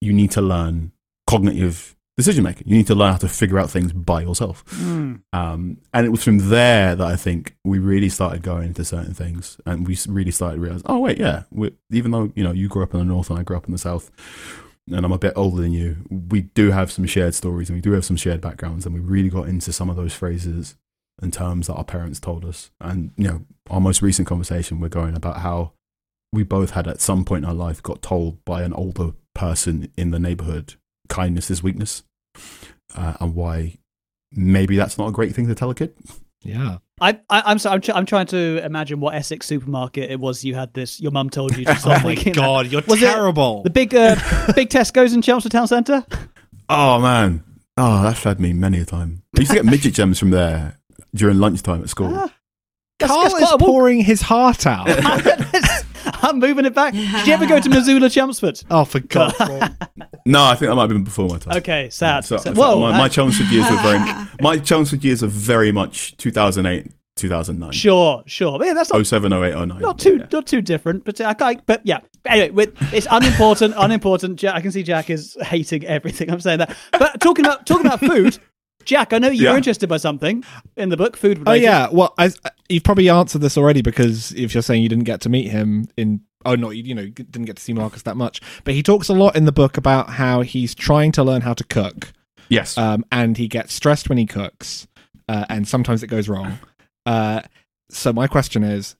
You need to learn cognitive decision making. You need to learn how to figure out things by yourself. Mm. Um, and it was from there that I think we really started going into certain things, and we really started realizing, oh wait, yeah, we even though you know you grew up in the north and I grew up in the south, and I'm a bit older than you, we do have some shared stories and we do have some shared backgrounds, and we really got into some of those phrases and terms that our parents told us. And you know, our most recent conversation, we're going about how we both had at some point in our life got told by an older person in the neighborhood kindness is weakness, uh, and why maybe that's not a great thing to tell a kid. Yeah. I, I, I'm sorry. I'm, tr- I'm trying to imagine what Essex supermarket it was. You had this. Your mum told you. To Oh my making that. god, you're Was it terrible. The big, uh, big Tesco's in Chelmsford Town Centre. Oh man, oh that fed me many a time. I used to get midget gems from there during lunchtime at school. Ah, that's- Carl that's is a pouring his heart out. I'm moving it back. Did you ever go to Missoula, Chelmsford? oh, for God's sake. No, I think that might have been before my time. Okay, sad. So, sad. so Whoa, my, that- my Chelmsford years were very my Chelmsford years are very much 2008, 2009, Sure, sure. But yeah, that's not, 07, 08, 09. not too Yeah. not too different. But uh, I can't. But yeah. Anyway, with, it's unimportant. unimportant. Jack, I can see Jack is hating everything I'm saying. That. But talking about talking about food, Jack, I know you're Yeah. interested by something in the book, food. Oh yeah. Well, I, you've probably answered this already because if you're saying you didn't get to meet him in, oh no, you, you know, didn't get to see Marcus that much, but he talks a lot in the book about how he's trying to learn how to cook, Yes. um, and he gets stressed when he cooks, uh, and sometimes it goes wrong. Uh, so my question is,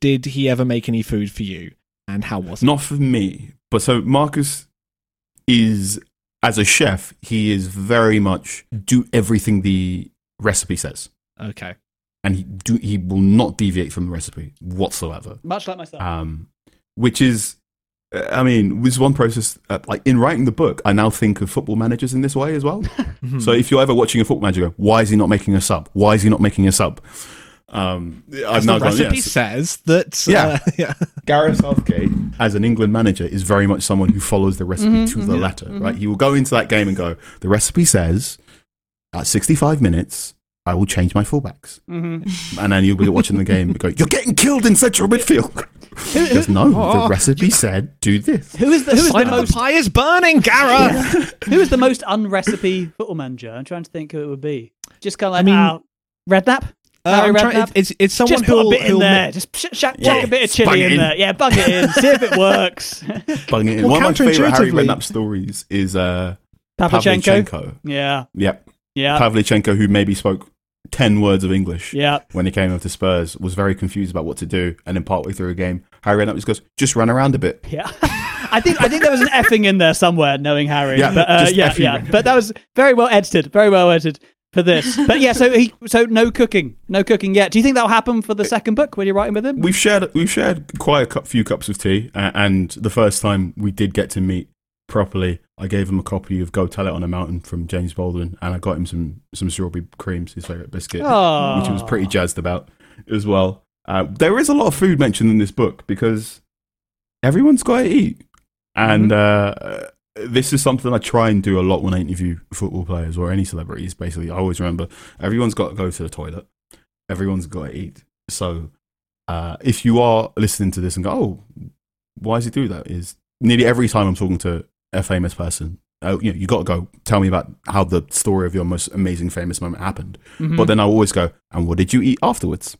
did he ever make any food for you, and how was it? Not for me, but so Marcus is as a chef, he is very much do everything the recipe says, Okay. and he do he will not deviate from the recipe whatsoever. Much like myself. Um, which is, I mean, was one process. Uh, like in writing the book, I now think of football managers in this way as well. so if you're ever watching a football manager, go, why is he not making a sub? Why is he not making a sub? Um, I've the now gone, recipe yes. says that. Yeah. uh, yeah. Gareth Southgate, as an England manager, is very much someone who follows the recipe Mm-hmm, to the letter. Right? He will go into that game and go, the recipe says at 65 minutes, I will change my fullbacks. Mm-hmm. And then you'll be watching the game and go, You're getting killed in central midfield. He goes, No, the recipe said do this. Who is the who is the Sign of the most pie is burning, Gareth. who is the most unrecipe football manager? I'm trying to think who it would be. Just kind of like mean- ah, Redknapp. Uh, I'm trying- Redknapp? it's, it's someone Just put who'll, a bit in who'll there. ma- Just sh- sh- chuck Yeah, a bit of just chili in in. there. Yeah, bung it in. See if it works. Bugging it in. Well, One of my favorite Harry counterintuitively- Redknapp stories is uh, Pavlyuchenko. Pavlyuchenko. Yeah, Yep. yeah, Pavlyuchenko, who maybe spoke 10 words of English. yeah. when he came over to Spurs, was very confused about what to do, and then partway through a game, Harry Redknapp just goes, "Just run around a bit." Yeah, I think I think there was an effing in there somewhere, knowing Harry. Yeah, but, uh, just yeah, effing. yeah. But that was very well edited, very well edited for this. But yeah, so he, so no cooking, no cooking yet. Do you think that'll happen for the second book when you're writing with him? We've shared we've shared quite a cu- few cups of tea, uh, and the first time we did get to meet properly, I gave him a copy of "Go Tell It on a Mountain" from James Baldwin, and I got him some some strawberry creams, his favorite biscuit, Aw. which he was pretty jazzed about as well. Uh, there is a lot of food mentioned in this book because everyone's got to eat, and uh, this is something I try and do a lot when I interview football players or any celebrities. Basically, I always remember everyone's got to go to the toilet, everyone's got to eat. So, uh, if you are listening to this and go, "Oh, why does he do that?" Is nearly every time I'm talking to a famous person. Uh, you know, you got to go tell me about how the story of your most amazing famous moment happened. Mhm. But then I always go, and what did you eat afterwards?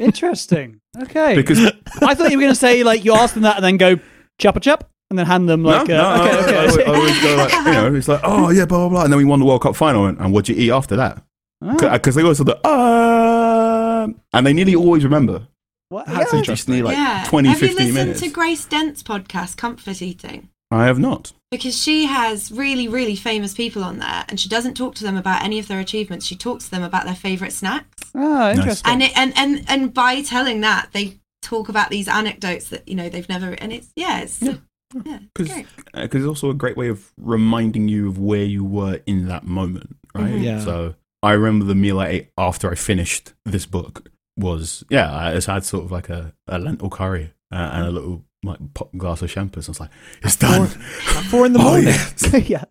Interesting. Okay. Because I thought you were going to say like you ask them that and then go chop a chop and then hand them like no, uh, no, okay, no, okay. I, always, I always go like, you know, it's like, oh yeah, blah blah blah, and then we won the World Cup final, and, and what'd you eat after that? Oh, Because they go to the uh, and they nearly always remember. what? That's Yeah. interesting. Like yeah. 20, Have 15 you listened minutes. to Grace Dent's podcast, Comfort Eating? I have not. Because she has really, really famous people on there, and she doesn't talk to them about any of their achievements. She talks to them about their favourite snacks. Oh, interesting. And, it, and and and by telling that, they talk about these anecdotes that you know they've never. And it's yeah, it's yeah, it's Because great. it's also a great way of reminding you of where you were in that moment, right? Mhm. Yeah. So I remember the meal I ate after I finished this book was yeah, I just had sort of like a, a lentil curry uh, and a little like pot glass of champagne. So I was like, it's done. At four in the Oh, morning. yes. yeah.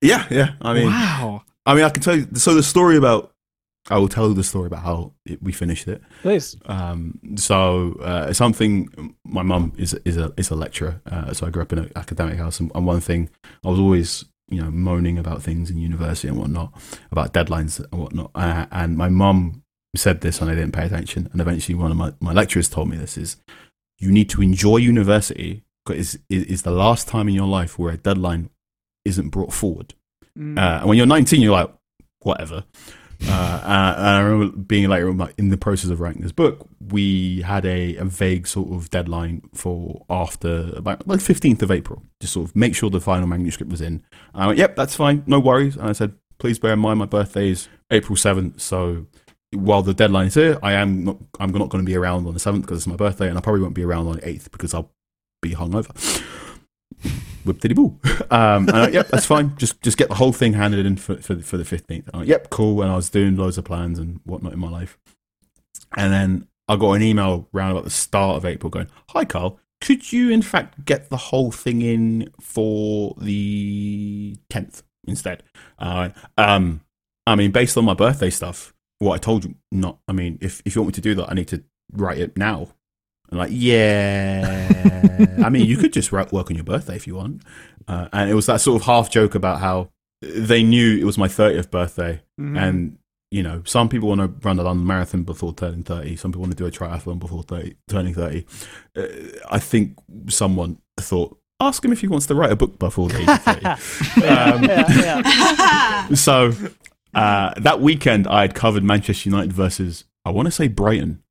yeah, yeah. I mean, wow. I mean, I can tell you. So the story about I will tell you the story about how it, we finished it. Please. Um, so uh, something my mum is is a is a lecturer, uh, so I grew up in an academic house, and, and one thing I was always you know moaning about things in university and whatnot, about deadlines and whatnot, uh, and my mum said this and I didn't pay attention, and eventually one of my, my lecturers told me this is you need to enjoy university because it's, it's the last time in your life where a deadline isn't brought forward. Mm. Uh, and when you're 19, you're like, whatever. Uh, and I remember being like, in the process of writing this book, we had a, a vague sort of deadline for after about like 15th of April, to sort of make sure the final manuscript was in. I went, yep, that's fine, no worries. And I said, please bear in mind my birthday is April 7th, so while the deadline is here, I am not, I'm not going to be around on the 7th because it's my birthday, and I probably won't be around on the 8th because I'll be hungover. Whip diddy boo. Um, and I, yep, that's fine. Just just get the whole thing handed in for for, for the fifteenth. Yep, cool. And I was doing loads of plans and whatnot in my life. And then I got an email round about the start of April going, "Hi, Carl. Could you in fact get the whole thing in for the tenth instead?" Uh, um, I mean, based on my birthday stuff, what I told you, not. I mean, if if you want me to do that, I need to write it now. And like, yeah. I mean, you could just work on your birthday if you want. Uh, and it was that sort of half joke about how they knew it was my 30th birthday. Mhm. And, you know, some people want to run a London marathon before turning 30. Some people want to do a triathlon before 30, turning 30. Uh, I think someone thought, ask him if he wants to write a book before the age of 30. Um, yeah, yeah. so uh, that weekend, I had covered Manchester United versus, I want to say Brighton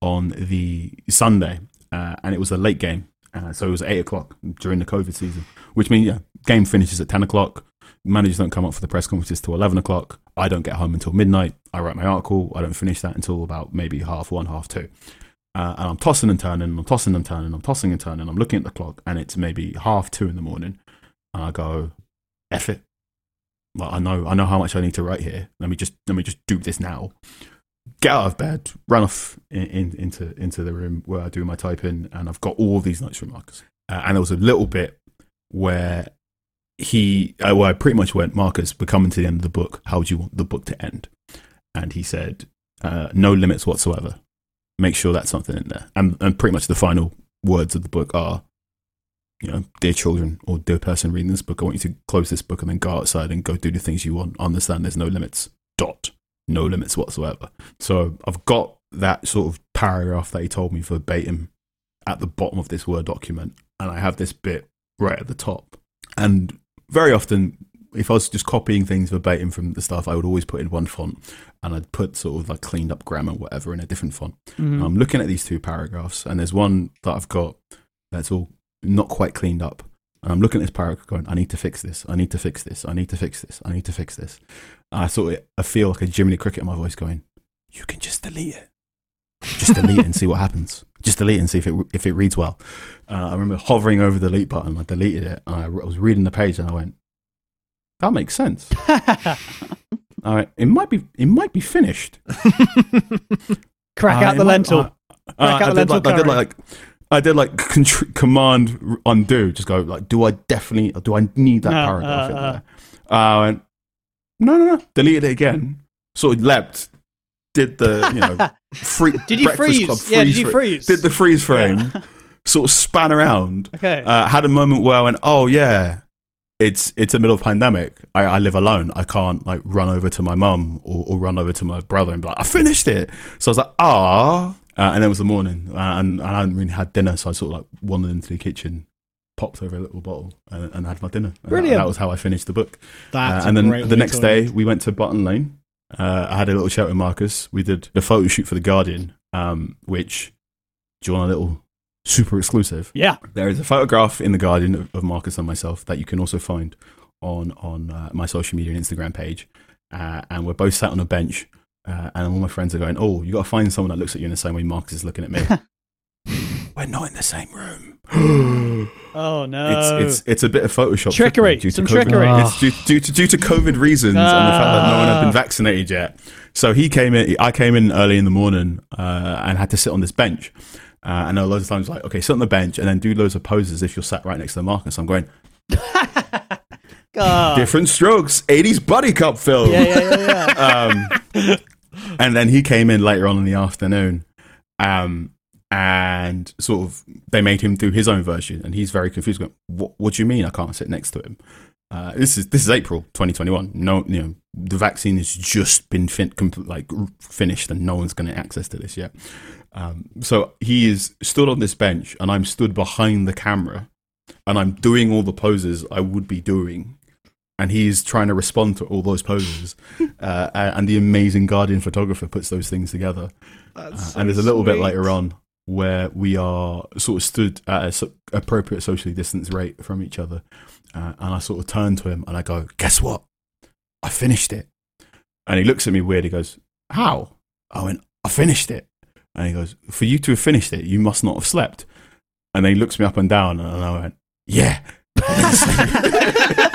on the Sunday, uh, and it was a late game. Uh, so it was eight o'clock during the COVID season, which means yeah, game finishes at ten o'clock. Managers don't come up for the press conferences till eleven o'clock. I don't get home until midnight. I write my article. I don't finish that until about maybe half one, half two. Uh, and I'm tossing and turning, I'm tossing and turning, I'm tossing and turning. I'm looking at the clock, and it's maybe half two in the morning. And I go, "Eff it! Like I know, I know how much I need to write here. Let me just, let me just do this now." Get out of bed, run off in, in, into into the room where I do my typing, and I've got all these notes from Marcus. Uh, and there was a little bit where he, uh, well, I pretty much went, Marcus, we're coming to the end of the book. How would you want the book to end? And he said, uh, no limits whatsoever. Make sure that's something in there. And, and pretty much the final words of the book are, you know, dear children or dear person reading this book, I want you to close this book and then go outside and go do the things you want. Understand there's no limits. Dot. No limits whatsoever. So I've got that sort of paragraph that he told me verbatim at the bottom of this Word document. And I have this bit right at the top. And very often, if I was just copying things verbatim from the stuff, I would always put in one font and I'd put sort of like cleaned up grammar, whatever, in a different font. Mhm. I'm looking at these two paragraphs, and there's one that I've got that's all not quite cleaned up. And I'm looking at this paragraph going, I need to fix this. I need to fix this. I need to fix this. I need to fix this. I sort of, I feel like a Jiminy Cricket in my voice going, you can just delete it. Just delete it and see what happens. Just delete it and see if it if it reads well. Uh, I remember hovering over the delete button. I deleted it. And I, I was reading the page and I went, that makes sense. All right, it might be it might be finished. Crack Uh, out it the lentil. uh, Crack uh, out I, the did lentil like, I did like I did like contr- command undo. Just go like, do I definitely do I need that paragraph in there? Uh, I went, no, no, no. Deleted it again. Sort of leapt. Did the you know free, Did you Breakfast freeze? Club Yeah, did you freeze? Did the freeze frame? Sort of span around. Okay. Uh, had a moment where I went, oh yeah, it's it's a middle of pandemic. I, I live alone. I can't like run over to my mum or, or run over to my brother and be like, I finished it. So I was like, ah. Uh, and then it was the morning, uh, and, and I hadn't really had dinner, so I sort of like wandered into the kitchen, popped over a little bottle, and, and had my dinner. And that- Brilliant. That, was how I finished the book. That's Uh, and then the next day, we went to Button Lane. Uh, I had a little chat with Marcus. We did a photo shoot for the Guardian, um, which do you want a little super exclusive? Yeah. There is a photograph in the Guardian of, of Marcus and myself that you can also find on on uh, my social media and Instagram page. Uh, and we're both sat on a bench, uh, and all my friends are going, "Oh, you got to find someone that looks at you in the same way Marcus is looking at me." we're not in the same room. Oh no. It's it's it's a bit of Photoshop Trickery, due to some COVID. trickery. It's due, due to due to COVID reasons and the fact that no one had Ah. been vaccinated yet. So he came in. I came in early in the morning uh, and had to sit on this bench. Uh, and there were loads of times like, okay, sit on the bench and then do loads of poses if you're sat right next to the Marcus. I'm going God. different strokes, 80s buddy cup film. Yeah, yeah, yeah, yeah. um, and then he came in later on in the afternoon, um, and sort of they made him do his own version, and he's very confused. Going, what, what do you mean I can't sit next to him? Uh, this is this is April 2021. No, you know the vaccine has just been fin- compl- like finished, and no one's going to access to this yet. Um, so he is stood on this bench, and I'm stood behind the camera, and I'm doing all the poses I would be doing and he's trying to respond to all those poses. uh, and the amazing Guardian photographer puts those things together. Uh, and there's a little bit later on where we are sort of stood at a so- appropriate socially distanced rate from each other. Uh, and I sort of turn to him and I go, Guess what? I finished it. And he looks at me weird. He goes, How? I went, I finished it. And he goes, For you to have finished it, you must not have slept. And then he looks me up and down and I went, Yeah.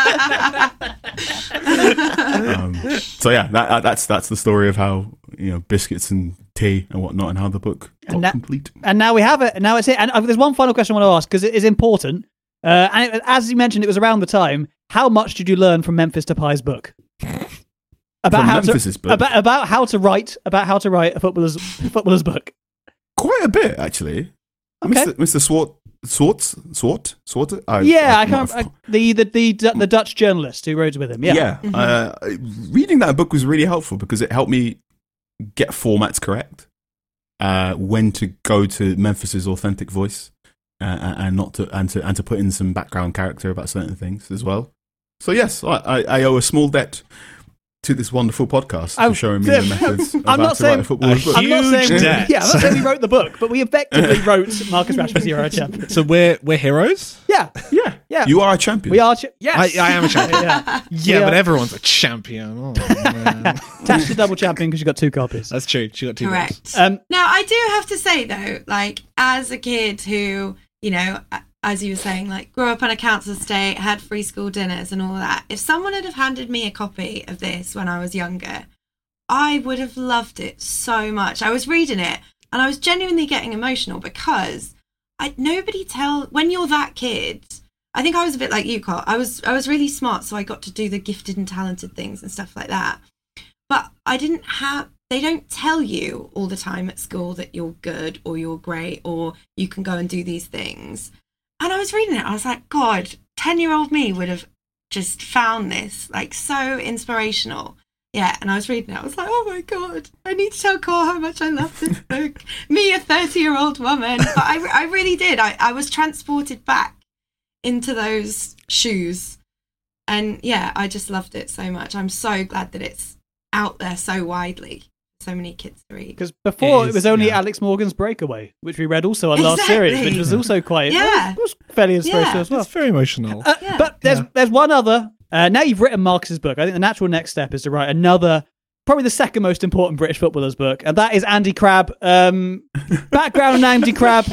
um, so yeah, that, that- that's that's the story of how you know biscuits and tea and whatnot, and how the book got And that- complete. And now we have it. And now it's it. And uh, there's one final question I want to ask because it is important. Uh, and it, as you mentioned, it was around the time. How much did you learn from Memphis Depay's book? About From how Memphis's to book? about about how to write about how to write a footballer's footballer's book. Quite a bit actually. Okay. Mr. Mr. Swart, Swartz, Swart, Swart. I, yeah, I, I can't. I, the the the the Dutch journalist who wrote with him. Yeah, yeah. Uh, reading that book was really helpful because it helped me get formats correct, uh, when to go to Memphis's authentic voice, uh, and not to and to and to put in some background character about certain things as well. So yes, I, I, I owe a small debt to this wonderful podcast Oh, for showing me the methods of I'm how not to write saying- a footballer's book. I'm not saying, debt. yeah, I'm not saying we wrote the book, but we effectively wrote Marcus Rashford's Euro champion. So we're we're heroes. Yeah, Yeah, yeah. You are a champion. we are. Ch- yes, I, I am a champion. yeah. Yeah, but are- everyone's a champion. Oh, man. Tash the double champion because you got two copies. That's true. She got two. Correct. Um, Now, I do have to say though, like as a kid who, you know, a- as you were saying, like grew up on a council estate, had free school dinners and all that. If someone had have handed me a copy of this when I was younger, I would have loved it so much. I was reading it and I was genuinely getting emotional because I nobody tell when you're that kid. I think I was a bit like you, Carl. I was I was really smart, so I got to do the gifted and talented things and stuff like that. But I didn't have. They don't tell you all the time at school that you're good or you're great or you can go and do these things. And I was reading it. I was like, God, ten year old me would have just found this like so inspirational. Yeah, and I was reading it. I was like, oh my god, I need to tell Cole how much I love this book. Me, a thirty-year-old woman, but I, I really did. I, I was transported back into those shoes, and yeah, I just loved it so much. I'm so glad that it's out there so widely, so many kids to read. Because before It it, is, was only yeah. Alex Morgan's Breakaway, which we read also on last series, which was also quite Yeah. it was, it was fairly inspirational Yeah. as well. It's very emotional. Uh, Yeah. But there's Yeah. there's one other. Uh, now you've written Marcus's book. I think the natural next step is to write another, probably the second most important British footballer's book, and that is Andy Crabb. Um, background on Andy Crabb: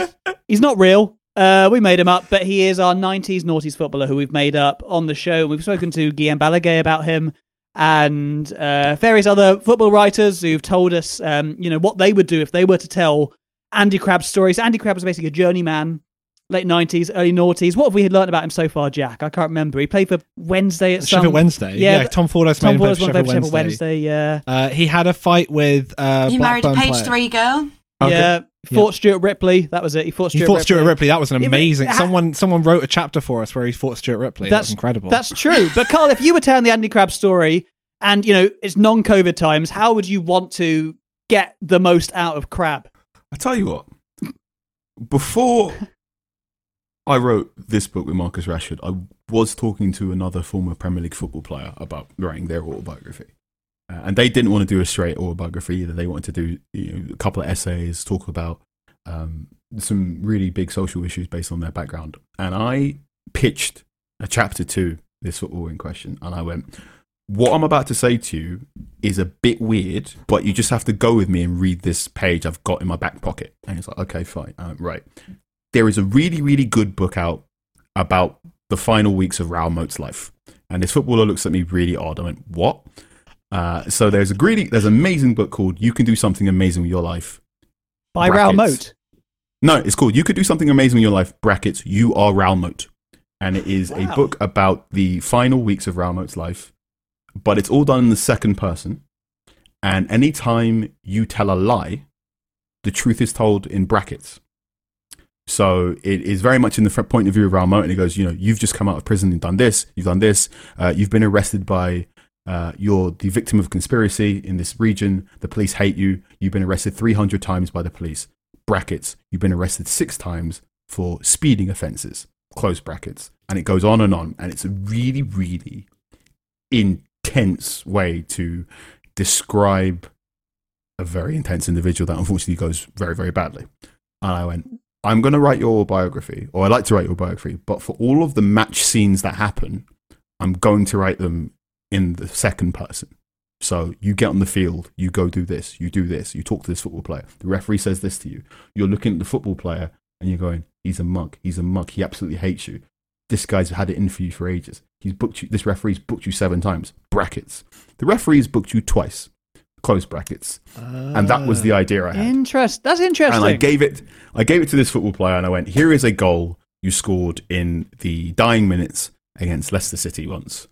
he's not real. Uh, we made him up, but he is our 90s noughties footballer who we've made up on the show. We've spoken to Guillem Balagué about him and uh, various other football writers who've told us, um, you know, what they would do if they were to tell Andy Crabb's stories. Andy Crabb was basically a journeyman late 90s, early noughties. What have we learned about him so far, Jack? I can't remember. He played for Wednesday at Sheffield some... Wednesday. Yeah, Yeah, Tom Ford Tom made him play Ford's Sheffield played for Wednesday. Wednesday, yeah. Uh, he had a fight with uh, he married a page player. three girl. Okay. Yeah, fought Stuart Ripley. That was it. He fought He Stuart fought Ripley. Stuart Ripley. That was an Yeah, but amazing. ha- someone someone wrote a chapter for us where he fought Stuart Ripley. That's incredible. That's true. But Carl, if you were telling the Andy Crab story and, you know, it's non-COVID times, how would you want to get the most out of Crab? I tell you what, before I wrote this book with Marcus Rashford, I was talking to another former Premier League football player about writing their autobiography. Uh, and they didn't want to do a straight autobiography either. They wanted to do you know, a couple of essays, talk about um, some really big social issues based on their background. And I pitched a chapter to this football in question, and I went, what I'm about to say to you is a bit weird, but you just have to go with me and read this page I've got in my back pocket. And he's like, okay, fine. Uh, right. There is a really, really good book out about the final weeks of Raoul Moat's life. And this footballer looks at me really odd. I went, what? Uh, so there's a really, there's an amazing book called You Can Do Something Amazing with Your Life. By Raoul Moat. No, it's called You Could Do Something Amazing with Your Life, brackets, You Are Raoul Moat. And it is a book about the final weeks of Raoul Moat's life, but it's all done in the second person. And anytime you tell a lie, the truth is told in brackets. So it is very much in the point of view of Raoul Moat, and he goes, you know, you've just come out of prison and done this, you've done this, uh, you've been arrested by, uh, you're the victim of conspiracy in this region, the police hate you, you've been arrested 300 times by the police, brackets, you've been arrested six times for speeding offences, close brackets. And it goes on and on, and it's a really, really intense way to describe a very intense individual that unfortunately goes very, very badly. And I went, I'm going to write your biography, or I like to write your biography, but for all of the match scenes that happen, I'm going to write them in the second person. So you get on the field, you go do this, you do this, you talk to this football player. The referee says this to you. You're looking at the football player and you're going, he's a mug, he's a mug, he absolutely hates you. This guy's had it in for you for ages. He's booked you, this referee's booked you seven times. Brackets. The referee's booked you twice. Close brackets. and that was the ah, idea I had. Interest. That's interesting. And I gave it, I gave it to this football player, and I went, "Here is a goal you scored in the dying minutes against Leicester City once."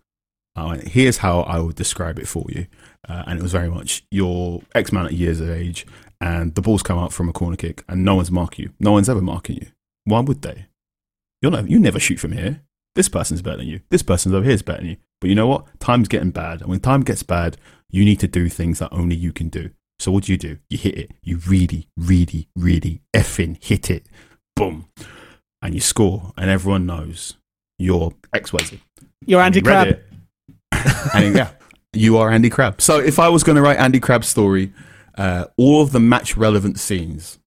I went, "Here's how I would describe it for you," uh, and it was very much your X amount of years of age, and the ball's come out from a corner kick, and no one's marking you. No one's ever marking you. Why would they? You're not, you never shoot from here. This person's better than you. This person's over here is better than you. But you know what? Time's getting bad, and when time gets bad, you need to do things that only you can do. So what do you do? You hit it. You really, really, really effing hit it. Boom. And you score. And everyone knows you're XYZ. You're Andy And he read Crab. it. and yeah. You are Andy Crab. So if I was going to write Andy Crab's story, uh, all of the match relevant scenes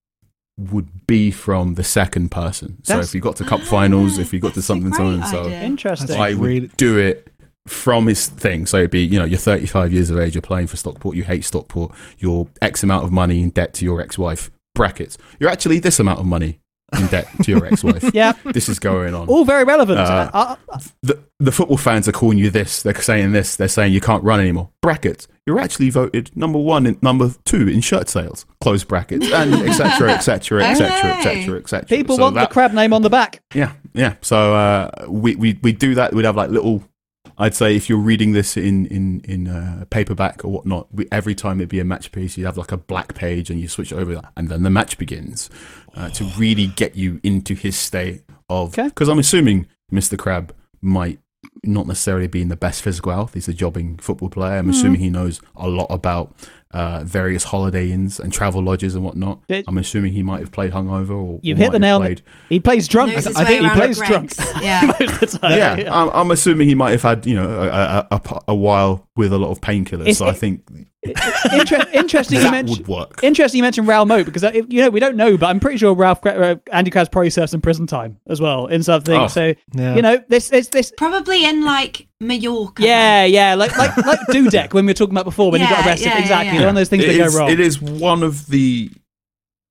would be from the second person. So That's- if you got to cup finals, if you got to That's a something, so great and so, idea. Interesting. I would do it from his thing. So it'd be, you know, you're 35 years of age, you're playing for Stockport, you hate Stockport, you're X amount of money in debt to your ex-wife. Brackets. You're actually this amount of money in debt to your ex-wife. yeah. This is going on. All very relevant. Uh, Uh, uh, the, the football fans are calling you this. They're saying this. They're saying you can't run anymore. Brackets. You're actually voted number one and number two in shirt sales. Close brackets and etc. etc. etc. etc. etc. people So want that- the crab name on the back. Yeah, yeah. So uh, we we we do that. We'd have like little. I'd say if you're reading this in in in uh, paperback or whatnot, we, every time it'd be a match piece, you'd have like a black page, and you switch it over, and then the match begins uh, to really get you into his state of. Okay. Because I'm assuming Mr. Crab might not necessarily be in the best physical health. He's a jobbing football player. I'm assuming he knows a lot about uh, various holiday inns and travel lodges and whatnot. It- I'm assuming he might have played hungover or You've or hit the nail. on the- played He plays drunk. Knows I think he plays the drunk. Greggs. Yeah. most of the time. yeah, I'm, I'm assuming he might have had you know a, a, a, a while with a lot of painkillers. It's- So I think Inter- interesting you that mentioned. would work. Interesting you mentioned Raoul Moat because uh, you know we don't know, but I'm pretty sure Ralph uh, Andy Krabs probably served some prison time as well in something. Oh. so Yeah. you know this this this. Probably in like Mallorca. Yeah, yeah, like like like Dudek when we were talking about before when he got arrested. yeah, yeah, exactly, yeah. one of those things It that is- go wrong. It is one of the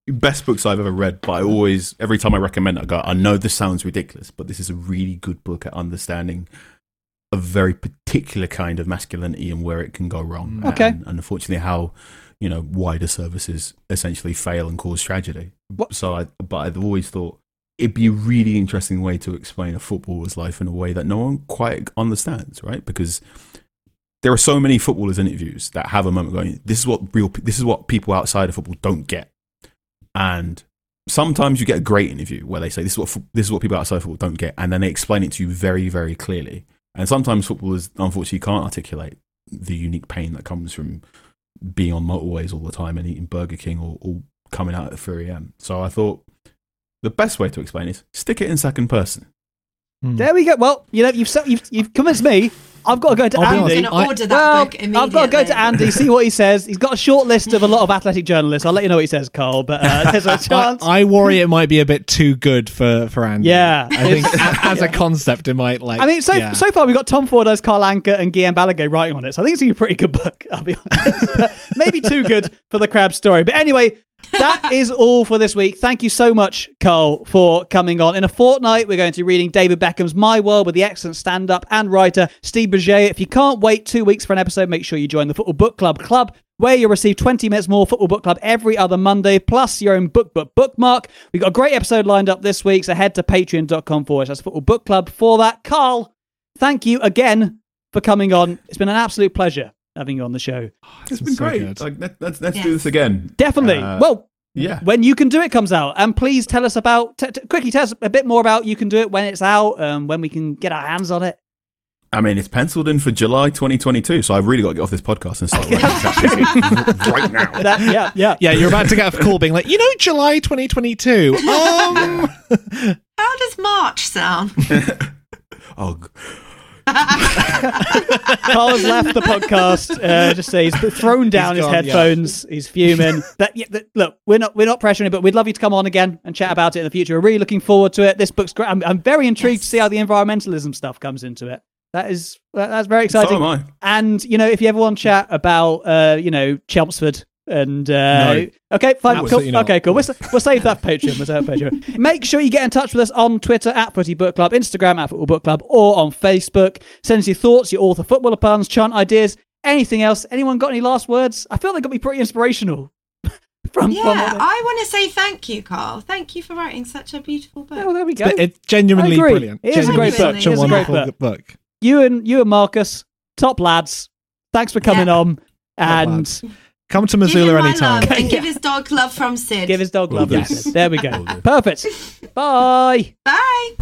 best books I've ever read. But I always, every time I recommend it, I go, I know this sounds ridiculous, but this is a really good book at understanding a very particular kind of masculinity and where it can go wrong. Mm. Okay. and, and unfortunately, how you know wider services essentially fail and cause tragedy. What- So, I, but I've always thought. It'd be a really interesting way to explain a footballer's life in a way that no one quite understands, right? Because there are so many footballers interviews that have a moment going, "This is what real, this is what people outside of football don't get," and sometimes you get a great interview where they say, "This is what this is what people outside of football don't get," and then they explain it to you very, very clearly. And sometimes footballers, unfortunately, can't articulate the unique pain that comes from being on motorways all the time and eating Burger King or, or coming out at 3 a.m. So I thought the best way to explain is stick it in second person. Hmm. there we go. Well, you know you've you've, you've convinced me. I've got to go to I'll Andy. I'm going to order that well, book immediately. I've got to go to Andy, see what he says. He's got a short list of a lot of athletic journalists. I'll let you know what he says, Carl. But uh, there's a I, chance. I worry it might be a bit too good for for Andy. Yeah. I think a- as a concept, it might like. I mean, so yeah. so far we've got Tom Ford as Carl Anka and Guillem Balagué writing on it. So I think it's a pretty good book. I'll be honest. Maybe too good for the crab story. But anyway, that is all for this week. Thank you so much, Carl, for coming on. In a fortnight, we're going to be reading David Beckham's My World with the excellent stand-up and writer Steve Berger. If you can't wait two weeks for an episode, make sure you join the Football Book Club Club. Where you'll receive 20 minutes more Football Book Club every other Monday, plus your own book book bookmark. We've got a great episode lined up this week, so head to patreon.com forward slash football book club for that. Carl, thank you again for coming on. It's been an absolute pleasure having you on the show. It's been so great. good. Like, let, let's let's do this again. Definitely. Uh, well, yeah. when You Can Do It comes out. And please tell us about, t- t- quickly tell us a bit more about You Can Do It when it's out, um, when we can get our hands on it. I mean, it's penciled in for July 2022, so I've really got to get off this podcast and start writing right now. That, yeah, yeah. yeah, you're about to get a call being like, you know, July 2022. Um, How does March sound? Oh, g- Carl has left the podcast. Uh, just say he's thrown down He's his gone, yeah. headphones. He's fuming. That, yeah, that- look, we're not we're not pressuring it, but we'd love you to come on again and chat about it in the future. We're really looking forward to it. This book's great. I'm, I'm very intrigued to see how the environmentalism stuff comes into it. That is that, that's very exciting. so am I. And you know, if you ever want to chat about, uh, you know, Chelmsford and uh, No. okay, fine, cool. okay, cool. We'll, we'll save that Patreon. We'll save that Patreon. Make sure you get in touch with us on Twitter at Footy Book Club, Instagram at Football Book Club, or on Facebook. Send us your thoughts, your author footballer puns, chant ideas, anything else. Anyone got any last words? I feel they got me pretty inspirational. from Yeah, from I want to say thank you, Carl. Thank you for writing such a beautiful book. Oh, there we go. But it's genuinely brilliant. It is a great book. Such a is a wonderful book. book. You and you and Marcus, top lads. Thanks for coming Yeah. on. And lads. Come to Give Missoula my anytime. love and give his dog love from Sid. give his dog love. Yes. There we go. Perfect. Bye. Bye.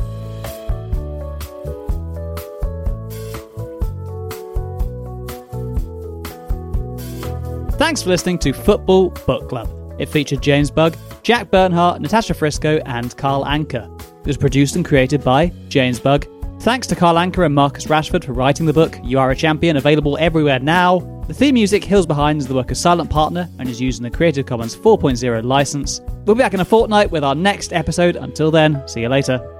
Thanks for listening to Football Book Club. It featured James Bugg, Jack Bernhardt, Natasha Frisco, and Carl Anka. It was produced and created by James Bugg, Thanks to Carl Anka and Marcus Rashford for writing the book You Are a Champion, available everywhere now. The theme music, Hills Behind, is the work of Silent Partner and is used in the Creative Commons 4.0 license. We'll be back in a fortnight with our next episode. Until then, see you later.